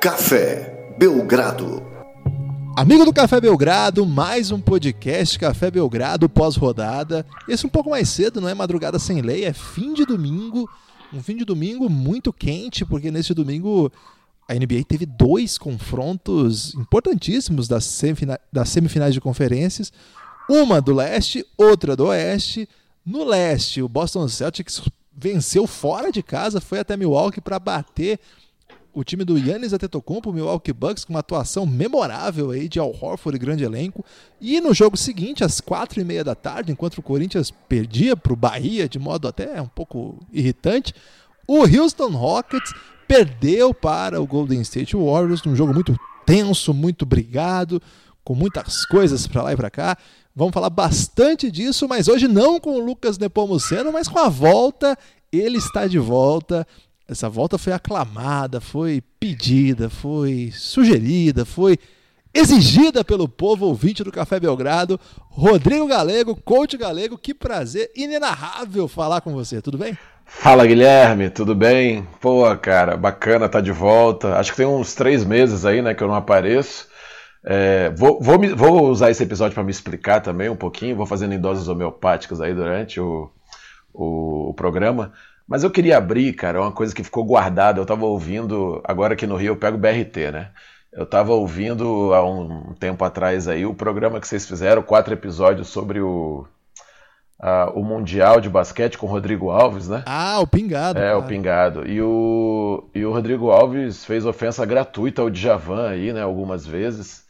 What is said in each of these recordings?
Café Belgrado. Amigo do Café Belgrado, mais um podcast Café Belgrado pós-rodada. Esse um pouco mais cedo, não é madrugada sem lei, é fim de domingo. Um fim de domingo muito quente, porque nesse domingo a NBA teve dois confrontos importantíssimos das, semifina das semifinais de conferências. Uma do leste, outra do oeste. No leste, o Boston Celtics venceu fora de casa, foi até Milwaukee para bater o time do Yannis Antetokounmpo, Milwaukee Bucks, com uma atuação memorável aí de Al Horford e grande elenco. E no jogo seguinte, às quatro e meia da tarde, enquanto o Corinthians perdia para o Bahia de modo até um pouco irritante, o Houston Rockets perdeu para o Golden State Warriors num jogo muito tenso, muito brigado, com muitas coisas para lá e para cá. Vamos falar bastante disso, mas hoje não com o Lucas Nepomuceno, mas com a volta. Ele está de volta. Essa volta foi aclamada, foi pedida, foi sugerida, foi exigida pelo povo ouvinte do Café Belgrado. Rodrigo Galego, coach Galego, que prazer inenarrável falar com você, tudo bem? Fala Guilherme, tudo bem? Pô, cara, bacana tá de volta. Acho que tem uns três meses aí, né, que eu não apareço. É, vou, vou, vou, usar esse episódio para me explicar também um pouquinho, vou fazendo em doses homeopáticas aí durante o, o, o, programa. Mas eu queria abrir, cara, uma coisa que ficou guardada. Eu estava ouvindo, agora aqui no Rio eu pego BRT, né? Eu estava ouvindo há um tempo atrás aí o programa que vocês fizeram, quatro episódios sobre o, o Mundial de Basquete com o Rodrigo Alves, né? Ah, o Pingado. É, cara. o Pingado. E o, e o Rodrigo Alves fez ofensa gratuita ao Djavan aí, né, algumas vezes.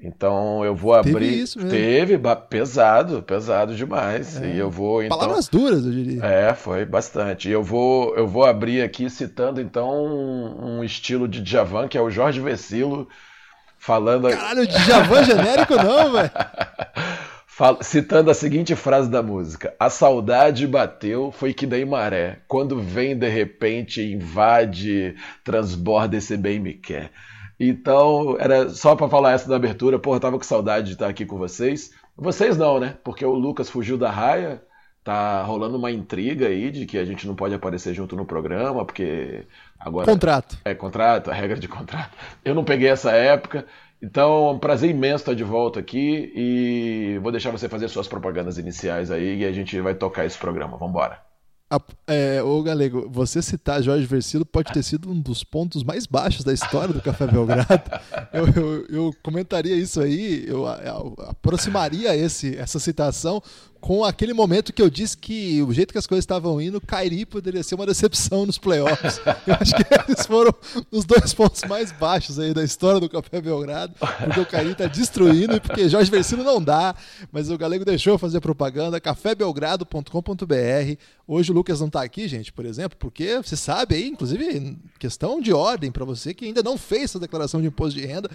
Então eu vou abrir. Teve isso mesmo. Teve, pesado, pesado demais. É. E eu vou então. Palavras duras, eu diria. É, foi bastante. E eu vou, eu vou abrir aqui citando então um, um estilo de Djavan que é o Jorge Vecilo falando. Caralho, Djavan genérico não, velho. Citando a seguinte frase da música: A saudade bateu, foi que dei maré. Quando vem de repente, invade, transborda esse bem me quer. Então, era só para falar essa da abertura. Porra, tava com saudade de estar aqui com vocês. Vocês não, né? Porque o Lucas fugiu da raia. Tá rolando uma intriga aí de que a gente não pode aparecer junto no programa, porque agora. Contrato. É, contrato, a regra de contrato. Eu não peguei essa época. Então, é um prazer imenso estar de volta aqui e vou deixar você fazer suas propagandas iniciais aí e a gente vai tocar esse programa. Vamos embora. É, ô Galego, você citar Jorge Versilo pode ter sido um dos pontos mais baixos da história do Café Belgrado. Eu, eu, eu comentaria isso aí, eu, eu aproximaria esse, essa citação com aquele momento que eu disse que o jeito que as coisas estavam indo, Kairi poderia ser uma decepção nos playoffs. Eu acho que eles foram os dois pontos mais baixos aí da história do Café Belgrado, porque o Kairi está destruindo e porque Jorge Versino não dá, mas o Galego deixou eu fazer propaganda, cafébelgrado.com.br. Hoje o Lucas não está aqui, gente, por exemplo, porque você sabe aí, inclusive, questão de ordem para você que ainda não fez a declaração de imposto de renda,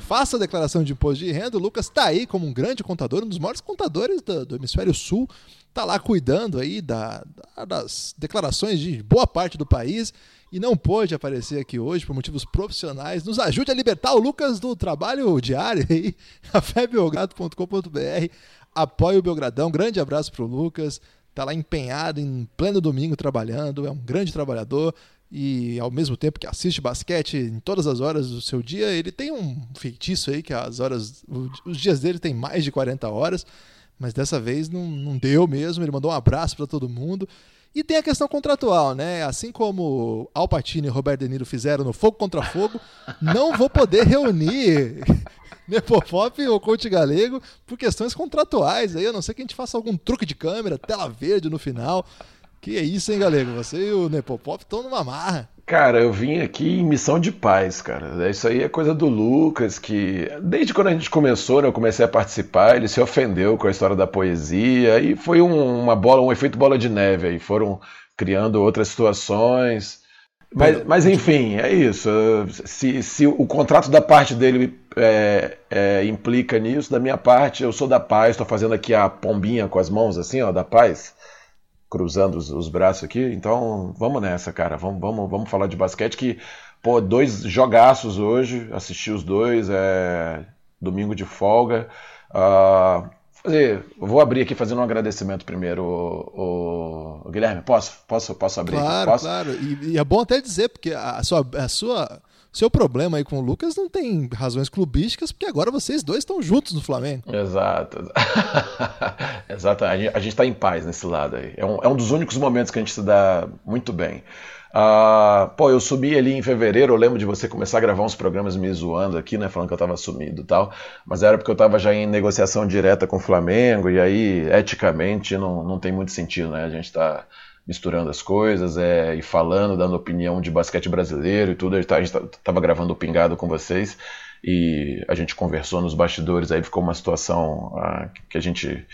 faça a declaração de imposto de renda. O Lucas está aí como um grande contador, um dos maiores contadores do, do hemisfério Hemisfério Sul está lá cuidando aí da, da, das declarações de boa parte do país e não pôde aparecer aqui hoje por motivos profissionais. Nos ajude a libertar o Lucas do trabalho diário aí, cafébelgrado.com.br. Apoie o Belgradão. Grande abraço para o Lucas. Está lá empenhado em pleno domingo trabalhando, é um grande trabalhador e ao mesmo tempo que assiste basquete em todas as horas do seu dia, ele tem um feitiço aí que as horas, os dias dele tem mais de 40 horas mas dessa vez não, não deu mesmo. Ele mandou um abraço para todo mundo. E tem a questão contratual, né? Assim como Al Pacino e Roberto De Niro fizeram no Fogo contra Fogo, não vou poder reunir Nepopop ou Coach Galego por questões contratuais. Aí, a não ser que a gente faça algum truque de câmera, tela verde no final. Que é isso, hein, Galego? Você e o Nepopop estão numa marra. Cara, eu vim aqui em missão de paz, cara. Isso aí é coisa do Lucas, que desde quando a gente começou, né, eu comecei a participar, ele se ofendeu com a história da poesia e foi um, uma bola, um efeito bola de neve aí. Foram criando outras situações. Mas, mas enfim, é isso. Se, se o contrato da parte dele é, é, implica nisso, da minha parte, eu sou da paz, estou fazendo aqui a pombinha com as mãos assim, ó, da paz cruzando os, os, braços aqui. Então, vamos nessa, cara. Vamos, vamos, vamos falar de basquete que, pô, dois jogaços hoje, assisti os dois, é domingo de folga. Uh, fazer, vou abrir aqui fazendo um agradecimento primeiro, o, o, o Guilherme. Posso, posso, posso abrir? Claro, posso? claro. E, e, é bom até dizer porque a sua, a sua seu problema aí com o Lucas não tem razões clubísticas, porque agora vocês dois estão juntos no Flamengo. Exato. Exato. A gente está em paz nesse lado aí. É um, é um dos únicos momentos que a gente se dá muito bem. Ah, pô, eu subi ali em fevereiro, eu lembro de você começar a gravar uns programas me zoando aqui, né? Falando que eu tava sumido e tal. Mas era porque eu tava já em negociação direta com o Flamengo, e aí, eticamente, não, não tem muito sentido, né? A gente tá misturando as coisas é, e falando, dando opinião de basquete brasileiro e tudo. A gente, tá, a gente tava gravando o Pingado com vocês e a gente conversou nos bastidores, aí ficou uma situação ah, que a gente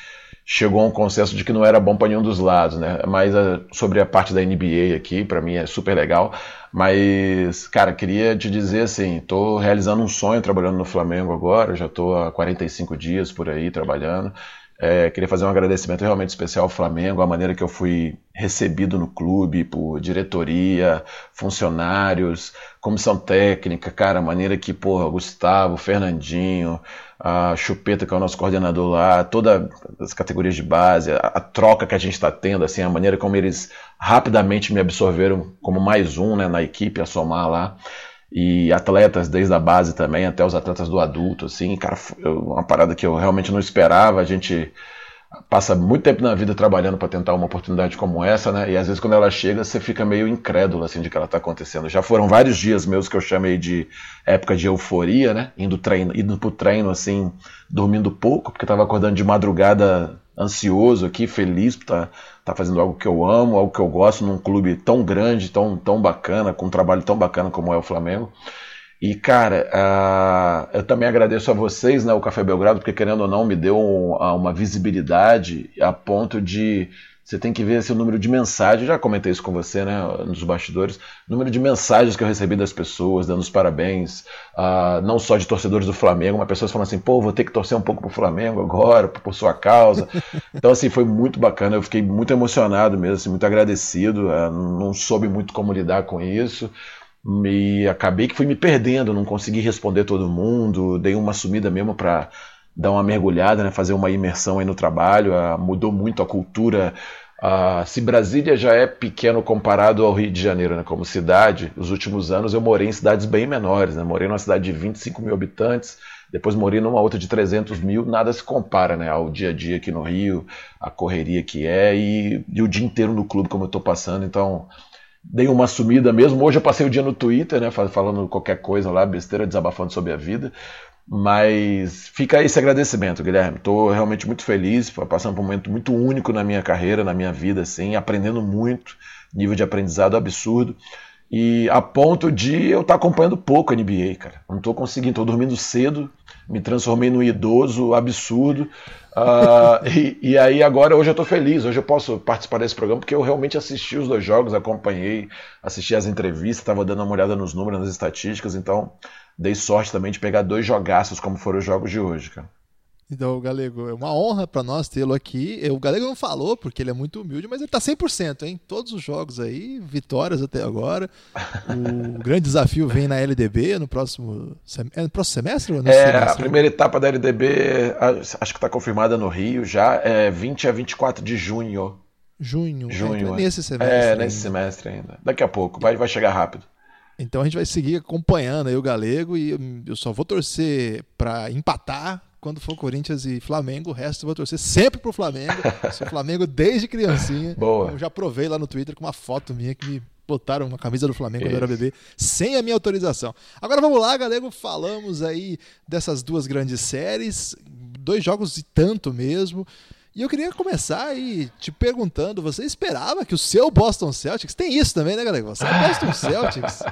chegou a um consenso de que não era bom para nenhum dos lados, né? Mas a, sobre a parte da NBA aqui, para mim é super legal. Mas, cara, queria te dizer assim, tô realizando um sonho trabalhando no Flamengo agora, já tô há 45 dias por aí trabalhando. É, queria fazer um agradecimento realmente especial ao Flamengo, a maneira que eu fui recebido no clube, por diretoria, funcionários, comissão técnica, cara, a maneira que, porra, Gustavo, Fernandinho, a Chupeta, que é o nosso coordenador lá, todas as categorias de base, a, a troca que a gente está tendo, assim, a maneira como eles rapidamente me absorveram como mais um né, na equipe a somar lá e atletas desde a base também até os atletas do adulto, assim, cara, uma parada que eu realmente não esperava. A gente passa muito tempo na vida trabalhando para tentar uma oportunidade como essa, né? E às vezes quando ela chega, você fica meio incrédulo assim de que ela está acontecendo. Já foram vários dias meus que eu chamei de época de euforia, né? Indo treino, indo pro treino assim, dormindo pouco, porque estava acordando de madrugada ansioso aqui, feliz por estar tá, tá fazendo algo que eu amo, algo que eu gosto num clube tão grande, tão, tão bacana, com um trabalho tão bacana como é o Flamengo. E, cara, uh, eu também agradeço a vocês, né, o Café Belgrado, porque querendo ou não, me deu um, uma visibilidade a ponto de você tem que ver esse número de mensagens. Já comentei isso com você, né, nos bastidores. número de mensagens que eu recebi das pessoas, dando os parabéns, uh, não só de torcedores do Flamengo, mas pessoas falando assim: pô, vou ter que torcer um pouco pro Flamengo agora, por sua causa. Então, assim, foi muito bacana. Eu fiquei muito emocionado mesmo, assim, muito agradecido. Uh, não soube muito como lidar com isso. E acabei que fui me perdendo, não consegui responder todo mundo, dei uma sumida mesmo para dar uma mergulhada, né, fazer uma imersão aí no trabalho, uh, mudou muito a cultura. Uh, se Brasília já é pequeno comparado ao Rio de Janeiro, né, como cidade, nos últimos anos eu morei em cidades bem menores, né, morei numa cidade de 25 mil habitantes, depois morei numa outra de 300 mil, nada se compara né, ao dia a dia aqui no Rio, a correria que é e, e o dia inteiro no clube como eu estou passando, então dei uma sumida mesmo. Hoje eu passei o dia no Twitter, né, falando qualquer coisa lá, besteira, desabafando sobre a vida. Mas fica esse agradecimento, Guilherme. Estou realmente muito feliz, passando por um momento muito único na minha carreira, na minha vida, assim, aprendendo muito, nível de aprendizado absurdo. E a ponto de eu estar tá acompanhando pouco a NBA, cara. Não estou conseguindo, estou dormindo cedo, me transformei num idoso absurdo. Uh, e, e, aí agora, hoje eu estou feliz, hoje eu posso participar desse programa porque eu realmente assisti os dois jogos, acompanhei, assisti as entrevistas, estava dando uma olhada nos números, nas estatísticas, então dei sorte também de pegar dois jogaços como foram os jogos de hoje, cara. Então, Galego, é uma honra para nós tê-lo aqui. O Galego não falou, porque ele é muito humilde, mas ele tá 100%, hein? Todos os jogos aí, vitórias até agora. O grande desafio vem na LDB no próximo, é no próximo semestre? Ou é, semestre? a primeira etapa da LDB, acho que está confirmada no Rio já, é 20 a 24 de junho. Junho, junho então é nesse semestre. É, nesse ainda. semestre ainda. Daqui a pouco, vai, vai chegar rápido. Então a gente vai seguir acompanhando aí o Galego e eu só vou torcer para empatar quando for Corinthians e Flamengo, o resto eu vou torcer sempre pro Flamengo. Sou Flamengo desde criancinha. Boa. Eu já provei lá no Twitter com uma foto minha que me botaram uma camisa do Flamengo quando eu era bebê, sem a minha autorização. Agora vamos lá, galego, falamos aí dessas duas grandes séries, dois jogos e tanto mesmo. E eu queria começar aí te perguntando: você esperava que o seu Boston Celtics tem isso também, né, galera? Você é Boston Celtics.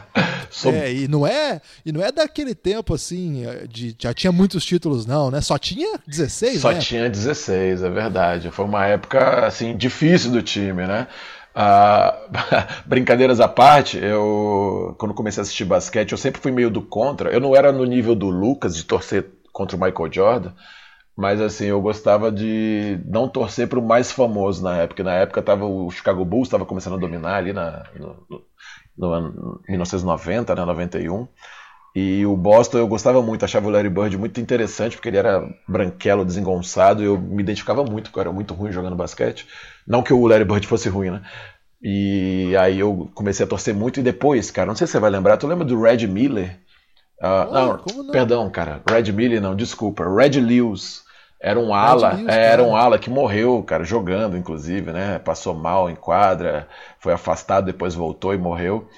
é, e não é, e não é daquele tempo assim, de já tinha muitos títulos, não, né? Só tinha 16, Só né? tinha 16, é verdade. Foi uma época assim difícil do time, né? Ah, brincadeiras à parte, eu quando comecei a assistir basquete, eu sempre fui meio do contra. Eu não era no nível do Lucas de torcer contra o Michael Jordan, mas assim, eu gostava de não torcer para o mais famoso na época. Na época tava, o Chicago Bulls estava começando a dominar ali na, no, no, no 1990, né, 91. E o Boston eu gostava muito, achava o Larry Bird muito interessante, porque ele era branquelo, desengonçado, eu me identificava muito, porque eu era muito ruim jogando basquete. Não que o Larry Bird fosse ruim, né? E aí eu comecei a torcer muito e depois, cara, não sei se você vai lembrar, tu lembra do Red Miller? Uh, oh, não, não, perdão, cara, Red Miller não, desculpa, Red Lewis. Era um ala, Lewis, é, era um ala que morreu, cara, jogando, inclusive, né? Passou mal em quadra, foi afastado, depois voltou e morreu.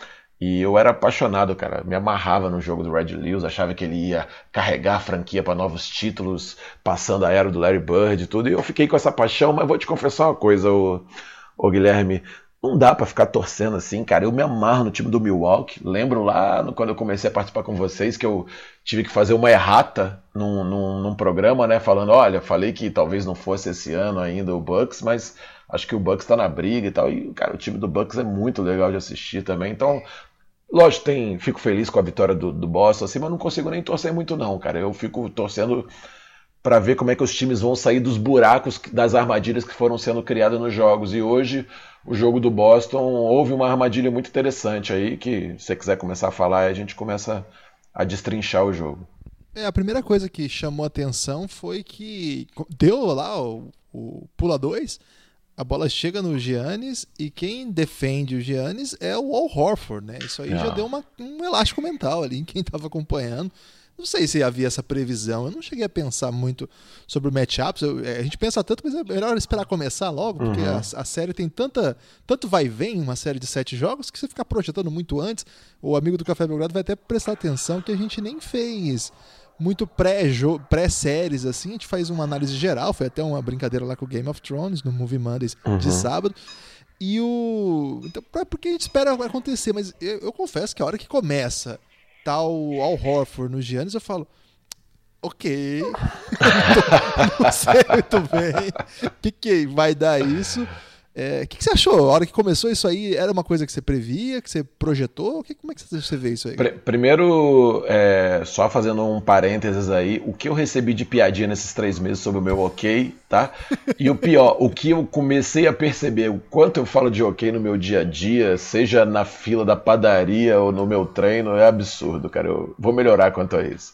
E eu era apaixonado, cara. Me amarrava no jogo do Red Lewis, achava que ele ia carregar a franquia para novos títulos, passando a era do Larry Bird e tudo. E eu fiquei com essa paixão, mas vou te confessar uma coisa, ô Guilherme. Não dá para ficar torcendo assim, cara. Eu me amarro no time do Milwaukee. Lembro lá no, quando eu comecei a participar com vocês que eu tive que fazer uma errata num, num, num, programa, né? Falando, olha, falei que talvez não fosse esse ano ainda o Bucks, mas acho que o Bucks tá na briga e tal. E, cara, o time do Bucks é muito legal de assistir também. Então, lógico, tem, fico feliz com a vitória do, do Boston, assim, mas não consigo nem torcer muito, não, cara. Eu fico torcendo para ver como é que os times vão sair dos buracos, das armadilhas que foram sendo criadas nos jogos. E hoje, o jogo do Boston, houve uma armadilha muito interessante aí, que se você quiser começar a falar, a gente começa a destrinchar o jogo. É, a primeira coisa que chamou atenção foi que deu lá o, o pula 2, a bola chega no Giannis e quem defende o Giannis é o Al Horford, né? Isso aí já ah. deu uma, um elástico mental ali em quem estava acompanhando. Não sei se havia essa previsão. Eu não cheguei a pensar muito sobre o matchups. É, a gente pensa tanto, mas é melhor esperar começar logo, porque uhum. a, a, série tem tanta, tanto vai e vem, uma série de sete jogos, que você ficar projetando muito antes, o amigo do Café Belgrado vai até prestar atenção que a gente nem fez muito pré-séries, pré assim. A gente faz uma análise geral. Foi até uma brincadeira lá com o Game of Thrones, no Movie Mondays uhum. de sábado. E o. Então, porque a gente espera acontecer, mas eu, eu confesso que a hora que começa tal Al Horford no Giannis, eu falo. Ok. não sei muito bem o que, que vai dar isso. É, o que, que, você achou? A hora que começou isso aí, era uma coisa que você previa, que você projetou? Que, como é que você vê isso aí? Primeiro, é, só fazendo um parênteses aí, o que eu recebi de piadinha nesses três meses sobre o meu ok, tá? E o pior, o que eu comecei a perceber, o quanto eu falo de ok no meu dia a dia, seja na fila da padaria ou no meu treino, é absurdo, cara. Eu vou melhorar quanto a isso.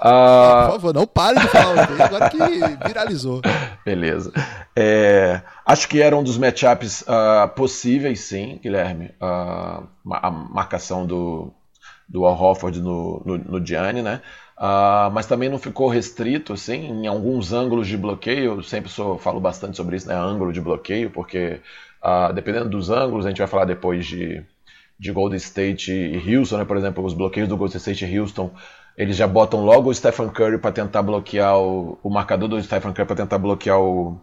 Uh... Por favor, não pare de falar agora que viralizou. Beleza. É, acho que era um dos matchups uh, possíveis, sim, Guilherme. Uh, a marcação do, do Al Hofford no, no, no Gianni, né? Uh, mas também não ficou restrito, assim, em alguns ângulos de bloqueio. Eu sempre sou, falo bastante sobre isso, né? Ângulo de bloqueio, porque dependendo dos ângulos, a gente vai falar depois de, de Golden State e Houston, né? Por exemplo, os bloqueios do Golden State e Houston eles já botam logo o Stephen Curry para tentar bloquear o, o marcador do Stephen Curry para tentar bloquear o,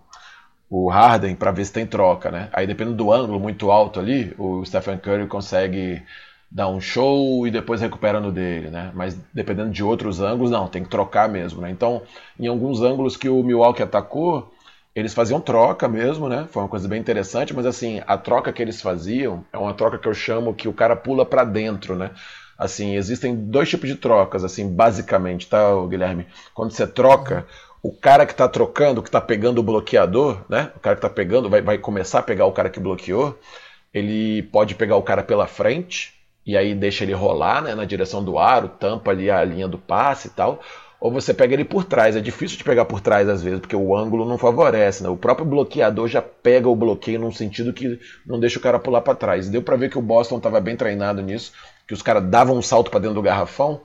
o Harden para ver se tem troca, né? Aí dependendo do ângulo muito alto ali, o Stephen Curry consegue dar um show e depois recupera no dele, né? Mas dependendo de outros ângulos, não, tem que trocar mesmo, né? Então, em alguns ângulos que o Milwaukee atacou, eles faziam troca mesmo, né? Foi uma coisa bem interessante, mas assim, a troca que eles faziam é uma troca que eu chamo que o cara pula para dentro, né? Assim, existem dois tipos de trocas, assim, basicamente, tá, Guilherme? Quando você troca, o cara que está trocando, que está pegando o bloqueador, né? O cara que está pegando, vai, vai começar a pegar o cara que bloqueou, ele pode pegar o cara pela frente, e aí deixa ele rolar, né, na direção do aro, tampa ali a linha do passe e tal. Ou você pega ele por trás. É difícil de pegar por trás às vezes, porque o ângulo não favorece. Né? O próprio bloqueador já pega o bloqueio num sentido que não deixa o cara pular para trás. Deu para ver que o Boston estava bem treinado nisso que os caras davam um salto para dentro do garrafão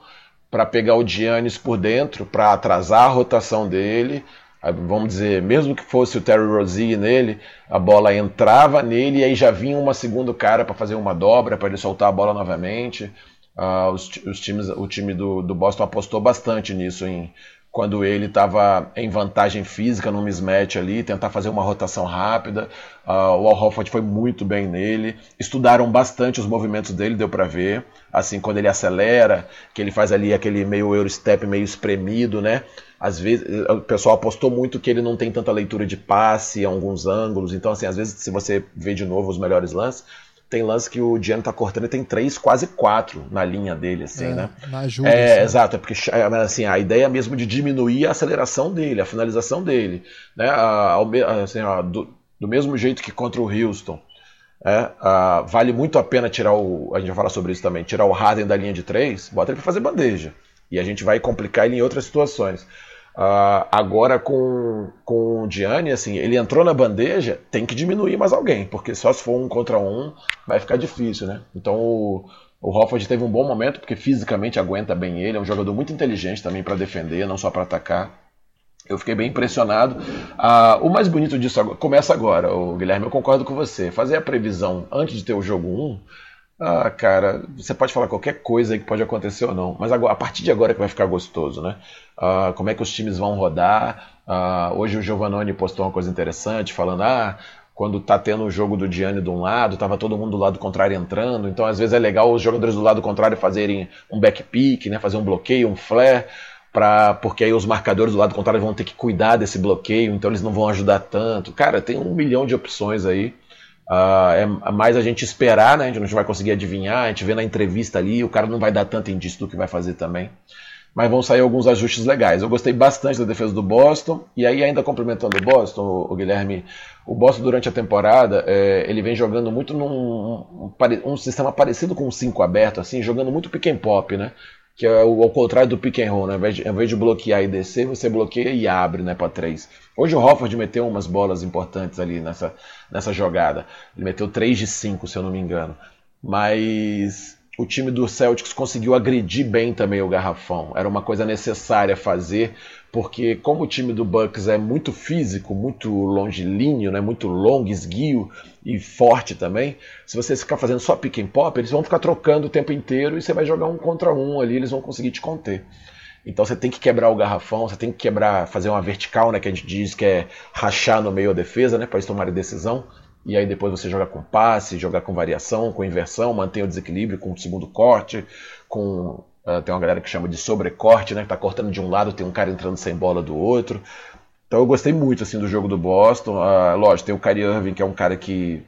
para pegar o Giannis por dentro, para atrasar a rotação dele. Vamos dizer, mesmo que fosse o Terry Rozier nele, a bola entrava nele e aí já vinha uma segundo cara para fazer uma dobra, para ele soltar a bola novamente. Uh, os, os, times, o time do, do Boston apostou bastante nisso, em quando ele estava em vantagem física no mismatch ali, tentar fazer uma rotação rápida. Uh, o Al Horford foi muito bem nele. Estudaram bastante os movimentos dele, deu para ver. Assim, quando ele acelera, que ele faz ali aquele meio Eurostep meio espremido, né? Às vezes, o pessoal apostou muito que ele não tem tanta leitura de passe alguns ângulos. Então, assim, às vezes, se você vê de novo os melhores lances, tem lance que o Gianni tá cortando e tem três, quase quatro na linha dele, assim, é, né? Na ajuda. É, assim. exato, é porque é, assim, a ideia mesmo de diminuir a aceleração dele, a finalização dele, né? Assim, do, do, mesmo jeito que contra o Houston. É, a, vale muito a pena tirar o. A gente vai falar sobre isso também, tirar o Harden da linha de três, bota ele para fazer bandeja. E a gente vai complicar ele em outras situações. Uh, agora com, com o Gianni, assim, ele entrou na bandeja, tem que diminuir mais alguém, porque só se for um contra um vai ficar difícil, né? Então o, o Hofford teve um bom momento, porque fisicamente aguenta bem ele, é um jogador muito inteligente também para defender, não só para atacar. Eu fiquei bem impressionado. Ah, o mais bonito disso agora, começa agora, o Guilherme, eu concordo com você. Fazer a previsão antes de ter o jogo 1, ah, cara, você pode falar qualquer coisa aí que pode acontecer ou não, mas agora, a partir de agora que vai ficar gostoso, né? Ah, como é que os times vão rodar? Ah, hoje o Giovannone postou uma coisa interessante, falando: ah, quando tá tendo o jogo do Gianni de um lado, tava todo mundo do lado contrário entrando, então às vezes é legal os jogadores do lado contrário fazerem um back pick, né, fazer um bloqueio, um flare, pra, porque aí os marcadores do lado contrário vão ter que cuidar desse bloqueio, então eles não vão ajudar tanto. Cara, tem um milhão de opções aí. Uh, é mais a gente esperar, né? A gente não vai conseguir adivinhar, a gente vê na entrevista ali, o cara não vai dar tanto indício do que vai fazer também mas vão sair alguns ajustes legais. Eu gostei bastante da defesa do Boston, e aí ainda complementando o Boston, o, Guilherme, o Boston durante a temporada, é, ele vem jogando muito num um, um, sistema parecido com o 5 aberto, assim, jogando muito pick and pop, né? Que é o, ao contrário do pick and roll, né? ao, invés de, ao invés de bloquear e descer, você bloqueia e abre né, para três. Hoje o Hofford meteu umas bolas importantes ali nessa, nessa jogada. Ele meteu 3 de 5, se eu não me engano. Mas o time do Celtics conseguiu agredir bem também o garrafão. Era uma coisa necessária fazer, porque como o time do Bucks é muito físico, muito longilíneo, né, muito longo, esguio e forte também, se você ficar fazendo só pick and pop, eles vão ficar trocando o tempo inteiro e você vai jogar um contra um ali, eles vão conseguir te conter. Então você tem que quebrar o garrafão, você tem que quebrar, fazer uma vertical, né, que a gente diz que é rachar no meio da defesa, né, para eles tomarem decisão e aí depois você joga com passe, jogar com variação, com inversão, mantém o desequilíbrio com o segundo corte, com uh, tem uma galera que chama de sobrecorte, né, que tá cortando de um lado, tem um cara entrando sem bola do outro. Então eu gostei muito assim do jogo do Boston. Uh, lógico, tem o Kyrie Irving, que é um cara que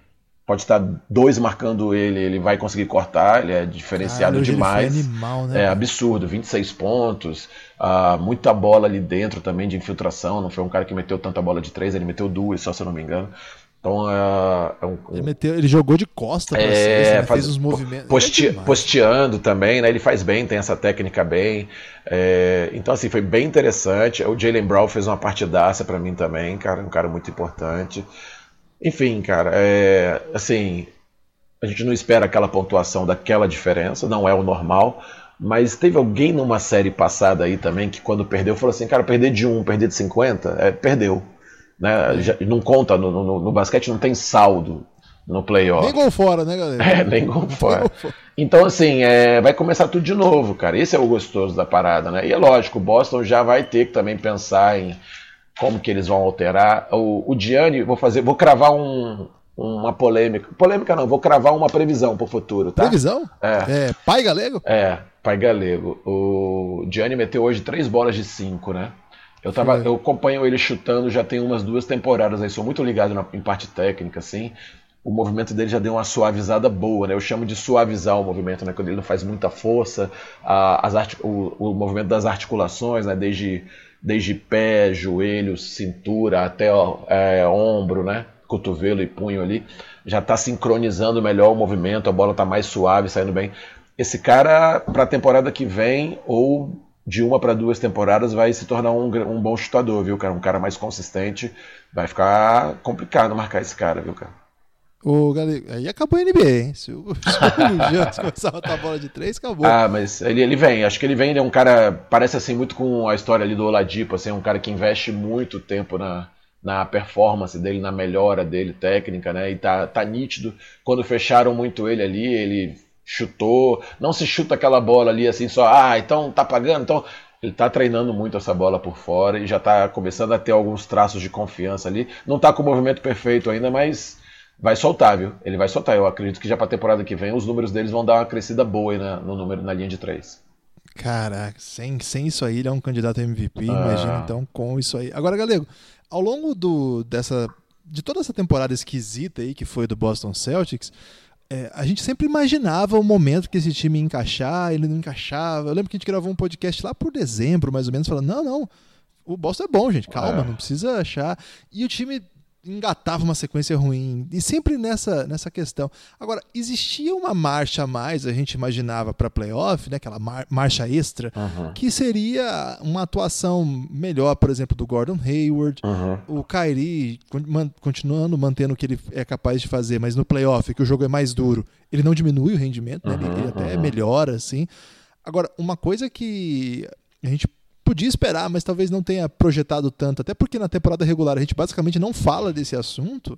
pode estar dois marcando ele, ele vai conseguir cortar, ele é diferenciado demais. Animal, né? É absurdo, 26 pontos, uh, muita bola ali dentro também de infiltração, não foi um cara que meteu tanta bola de três, ele meteu duas, só se eu não me engano. Então é, é um, ele, meteu, ele, jogou de costa pra é, né? faz, os movimentos. Poste, é posteando também, né? Ele faz bem, tem essa técnica bem. É, então, assim, foi bem interessante. O Jalen Brown fez uma partidaça para mim também, cara, um cara muito importante. Enfim, cara, é, assim, a gente não espera aquela pontuação daquela diferença, não é o normal. Mas teve alguém numa série passada aí também que quando perdeu falou assim, cara, perder de 1, perder de 50, é, perdeu. Né? Já, não conta, no, no, no, basquete não tem saldo no playoff. Nem gol fora, né, galera? É, nem gol fora. Então, assim, é, vai começar tudo de novo, cara. Esse é o gostoso da parada, né? E é lógico, o Boston já vai ter que também pensar em como que eles vão alterar. O, o Gianni, vou fazer, vou cravar um, uma polêmica. Polêmica não, vou cravar uma previsão para o futuro, tá? Previsão? É. é. Pai galego? É, pai galego. O Gianni meteu hoje três bolas de cinco, né? Eu, tava, eu acompanho ele chutando já tem umas duas temporadas aí, sou muito ligado na, em parte técnica, assim. O movimento dele já deu uma suavizada boa, né? Eu chamo de suavizar o movimento, né? Quando ele não faz muita força, a, as o, o, movimento das articulações, né? Desde, desde pé, joelho, cintura, até ó, é, ombro, né? Cotovelo e punho ali, já está sincronizando melhor o movimento, a bola está mais suave, saindo bem. Esse cara, para a temporada que vem, ou de uma para duas temporadas vai se tornar um, um bom chutador, viu, cara? Um cara mais consistente. Vai ficar complicado marcar esse cara, viu, cara? O Galego, aí acabou a NBA, hein? Se o, se começar a botar bola de três, acabou. Ah, mas ele, ele vem, acho que ele vem, ele é um cara, parece assim, muito com a história ali do Oladipo, assim, um cara que investe muito tempo na, na performance dele, na melhora dele, técnica, né? E tá, tá nítido. Quando fecharam muito ele ali, ele chutou, não se chuta aquela bola ali assim só, ah, então tá pagando, então ele tá treinando muito essa bola por fora e já tá começando a ter alguns traços de confiança ali. Não tá com o movimento perfeito ainda, mas vai soltar, viu? Ele vai soltar. Eu acredito que já pra temporada que vem os números deles vão dar uma crescida boa aí na, no número, na linha de três. Caraca, sem, sem isso aí ele é um candidato a MVP, ah. imagina então com isso aí. Agora, Galego, ao longo do, dessa, de toda essa temporada esquisita aí que foi do Boston Celtics, é, a gente sempre imaginava o momento que esse time ia encaixar, ele não encaixava. Eu lembro que a gente gravou um podcast lá por dezembro, mais ou menos, falando: não, não, o Boston é bom, gente, calma, é. não precisa achar. E o time engatava uma sequência ruim. E sempre nessa, nessa questão. Agora, existia uma marcha a mais, a gente imaginava para playoff, né, aquela mar marcha extra, uhum. que seria uma atuação melhor, por exemplo, do Gordon Hayward, uhum. o Kyrie man continuando mantendo o que ele é capaz de fazer, mas no playoff, que o jogo é mais duro, ele não diminui o rendimento, né, uhum, ele, ele, até melhora, assim. Agora, uma coisa que a gente podia esperar, mas talvez não tenha projetado tanto, até porque na temporada regular a gente basicamente não fala desse assunto,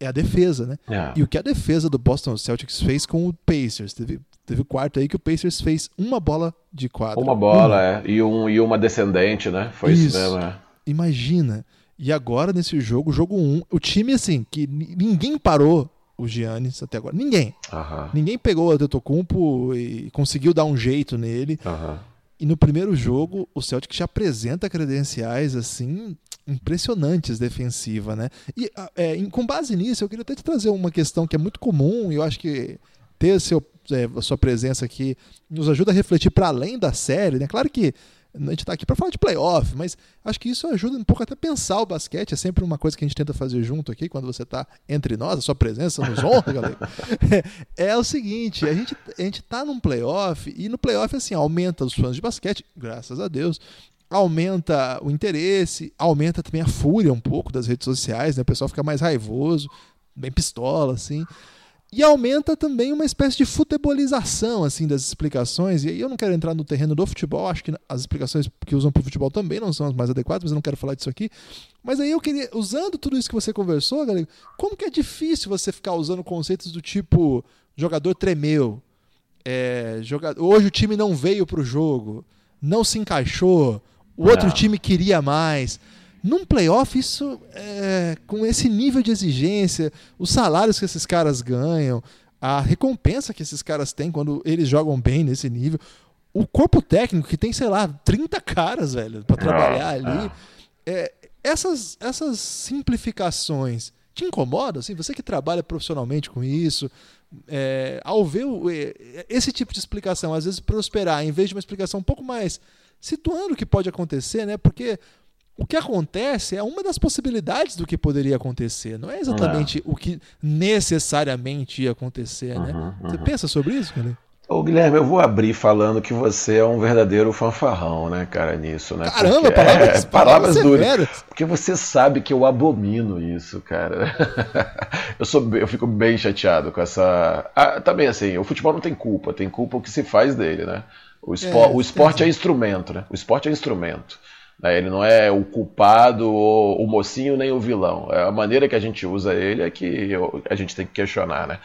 é a defesa, né? É. E o que a defesa do Boston Celtics fez com o Pacers? Teve, teve quarto aí que o Pacers fez uma bola de quadra. Uma bola, uma. é. E, um, e uma descendente, né? Foi isso, isso mesmo, é. Imagina. E agora nesse jogo, jogo 1, um, o time assim, que ninguém parou o Giannis até agora. Ninguém. Uh -huh. Ninguém pegou o Antetokounmpo e conseguiu dar um jeito nele. Uh -huh. E no primeiro jogo, o Celtic já apresenta credenciais assim impressionantes defensiva, né? E ah, é, com base nisso, eu queria até te trazer uma questão que é muito comum e eu acho que ter seu, é, a sua presença aqui nos ajuda a refletir para além da série, né? Claro que a gente está aqui para falar de playoff, mas acho que isso ajuda um pouco até pensar o basquete. É sempre uma coisa que a gente tenta fazer junto aqui, quando você está entre nós, a sua presença nos honra, galera. É, é, o seguinte: a gente, a gente tá num playoff, e no playoff, assim, aumenta os fãs de basquete, graças a Deus. Aumenta o interesse, aumenta também a fúria um pouco das redes sociais, né? O pessoal fica mais raivoso, bem pistola, assim. E aumenta também uma espécie de futebolização assim das explicações. E aí eu não quero entrar no terreno do futebol, acho que as explicações que usam para o futebol também não são as mais adequadas, mas eu não quero falar disso aqui. Mas aí eu queria, usando tudo isso que você conversou, galera, como que é difícil você ficar usando conceitos do tipo jogador tremeu, é, jogador, hoje o time não veio para o jogo, não se encaixou, o outro é. time queria mais. Num playoff, isso é, com esse nível de exigência, os salários que esses caras ganham, a recompensa que esses caras têm quando eles jogam bem nesse nível, o corpo técnico que tem, sei lá, 30 caras, velho, para trabalhar ali. É, essas, essas simplificações te incomodam? Assim, você que trabalha profissionalmente com isso, é, ao ver o, é, esse tipo de explicação, às vezes prosperar, em vez de uma explicação um pouco mais situando o que pode acontecer, né? Porque o que acontece é uma das possibilidades do que poderia acontecer, não é exatamente é. o que necessariamente ia acontecer, né? uhum, né? Uhum. Você pensa sobre isso, Guilherme? Ô Guilherme, eu vou abrir falando que você é um verdadeiro fanfarrão, né, cara, nisso, né? Caramba, Porque, palavras, é, palavras duras. Porque você sabe que eu abomino isso, cara. eu sou, eu fico bem chateado com essa. Ah, também assim, o futebol não tem culpa, tem culpa o que se faz dele, né? O, espo... é, o esporte é instrumento, né? O esporte é instrumento. Né? Ele não é o culpado, o mocinho, nem o vilão. É a maneira que a gente usa ele é que a gente tem que questionar, né?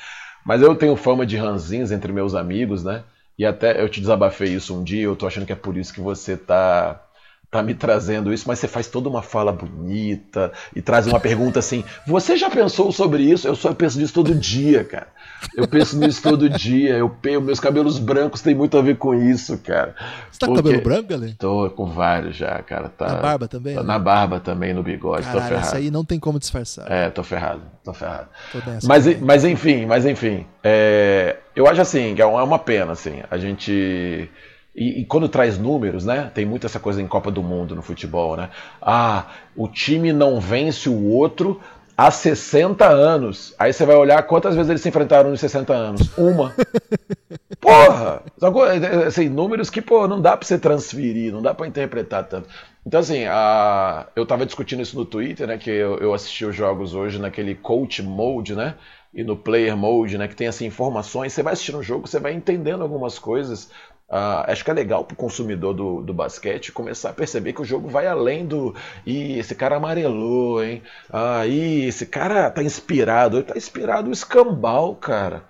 Mas eu tenho fama de ranzinhos entre meus amigos, né? E até eu te desabafei isso um dia, eu tô achando que é por isso que você tá tá me trazendo isso, mas você faz toda uma fala bonita e traz uma pergunta assim: você já pensou sobre isso? Eu só penso nisso todo dia, cara. Eu penso nisso todo dia. Eu penso, meus cabelos brancos têm muito a ver com isso, cara. Você tá com cabelo branco, galera? Tô com vários já, cara. Tá, na barba também? Tá, né? Na barba também, no bigode. Caralho, tô ferrado. Isso aí não tem como disfarçar. É, tô ferrado, tô ferrado. Tô mas, mas enfim, mas enfim. É, eu acho assim, que é uma pena, assim. A gente e, e, quando traz números, né? Tem muito essa coisa em Copa do Mundo no futebol, né? Ah, o time não vence o outro há 60 anos. Aí você vai olhar quantas vezes eles se enfrentaram nos 60 anos. Uma. Porra! Assim, números que, pô, não dá pra você transferir, não dá pra interpretar tanto. Então, assim, a... eu tava discutindo isso no Twitter, né? Que eu, eu assisti os jogos hoje naquele coach mode, né? E no player mode, né? Que tem assim, informações. Você vai assistindo o jogo, você vai entendendo algumas coisas. Uh, acho que é legal para o consumidor do, do basquete começar a perceber que o jogo vai além do. e esse cara amarelou, hein? Ah, esse cara tá inspirado. Ele tá inspirado o escambau, cara.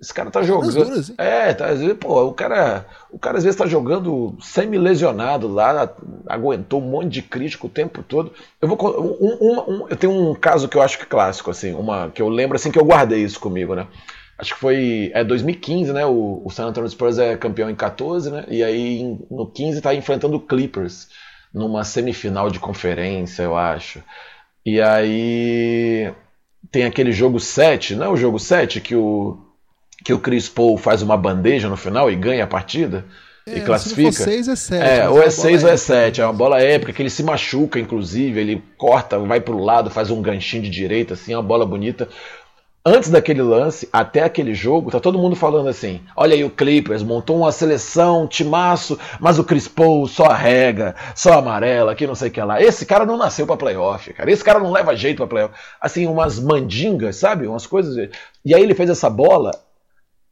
Esse cara tá jogando. Duras, é, tá, pô, o cara, o cara às vezes tá jogando semi-lesionado lá, aguentou um monte de crítico o tempo todo. Eu vou um, um, um, eu tenho um caso que eu acho que é clássico assim, uma que eu lembro assim que eu guardei isso comigo, né? Acho que foi é 2015, né? O, o San Antonio Spurs é campeão em 14, né? E aí no 15 está enfrentando o Clippers numa semifinal de conferência, eu acho. E aí tem aquele jogo 7, não é o jogo 7 que o que o Chris Paul faz uma bandeja no final e ganha a partida? é, e classifica. Se for 6 é 7. É, ou é 6 ou é 7. É uma bola épica, que ele se machuca, inclusive, ele corta, vai pro lado, faz um ganchinho de direita, assim, é uma bola bonita antes daquele lance, até aquele jogo, tá todo mundo falando assim: olha aí o Clippers, montou uma seleção, timaço, mas o Chris Paul só arrega, só amarela, que não sei o que lá. Esse cara não nasceu pra playoff, cara. Esse cara não leva jeito pra playoff. Assim, umas mandingas, sabe? Umas coisas. E aí ele fez essa bola,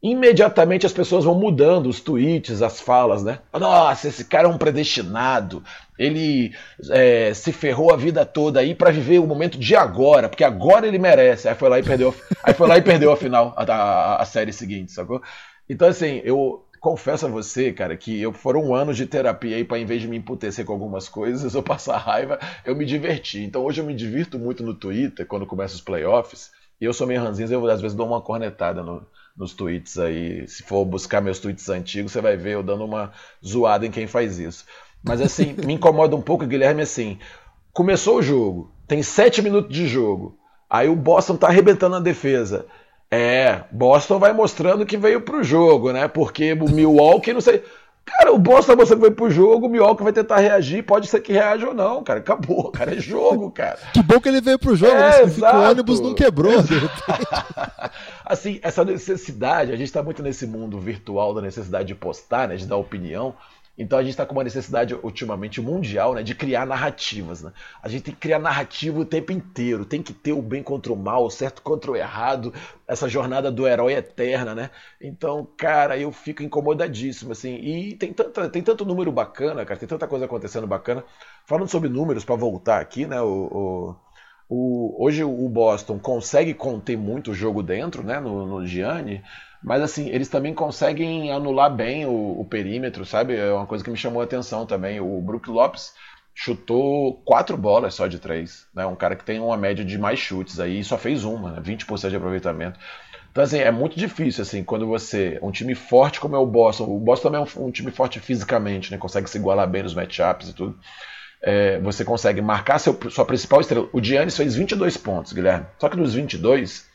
imediatamente as pessoas vão mudando os tweets, as falas, né? Nossa, esse cara é um predestinado. Ele é, se ferrou a vida toda aí para viver o momento de agora, porque agora ele merece. Aí foi lá e perdeu, aí foi lá e perdeu a final, a, a, a série seguinte, sacou? Então, assim, eu confesso a você, cara, que eu foram anos de terapia aí para em vez de me emputecer com algumas coisas ou passar raiva, eu me diverti. Então hoje eu me divirto muito no Twitter quando começa os playoffs. E eu sou meio ranzinho, eu às vezes dou uma cornetada no, nos tweets aí. Se for buscar meus tweets antigos, você vai ver eu dando uma zoada em quem faz isso. Mas assim, me incomoda um pouco, Guilherme, assim. Começou o jogo, tem sete minutos de jogo. Aí o Boston tá arrebentando a defesa. É, Boston vai mostrando que veio pro jogo, né? Porque o Milwaukee, não sei. Cara, o Boston você foi pro jogo, o Milwaukee vai tentar reagir, pode ser que reaja ou não, cara. Acabou, cara, é jogo, cara. Que bom que ele veio pro jogo, é, né? o ônibus não quebrou. assim, essa necessidade, a gente tá muito nesse mundo virtual da necessidade de postar, né, de dar opinião. Então a gente está com uma necessidade ultimamente mundial né, de criar narrativas. Né? A gente tem que criar narrativa o tempo inteiro, tem que ter o bem contra o mal, o certo contra o errado, essa jornada do herói eterna, né? Então, cara, eu fico incomodadíssimo, assim. E tem, tanta, tem tanto número bacana, cara, tem tanta coisa acontecendo bacana. Falando sobre números, para voltar aqui, né? O, o, o, hoje o Boston consegue conter muito o jogo dentro, né? No, no Gianni. Mas assim, eles também conseguem anular bem o, o, perímetro, sabe? É uma coisa que me chamou a atenção também. O Brook Lopes chutou quatro bolas só de três. Né? Um cara que tem uma média de mais chutes aí e só fez uma, né? 20% de aproveitamento. Então, assim, é muito difícil, assim, quando você. Um time forte como é o Boston. O Boston também é um, um time forte fisicamente, né? Consegue se igualar bem nos matchups e tudo. É, você consegue marcar seu, sua principal estrela. O Giannis fez 22 pontos, Guilherme. Só que dos 22,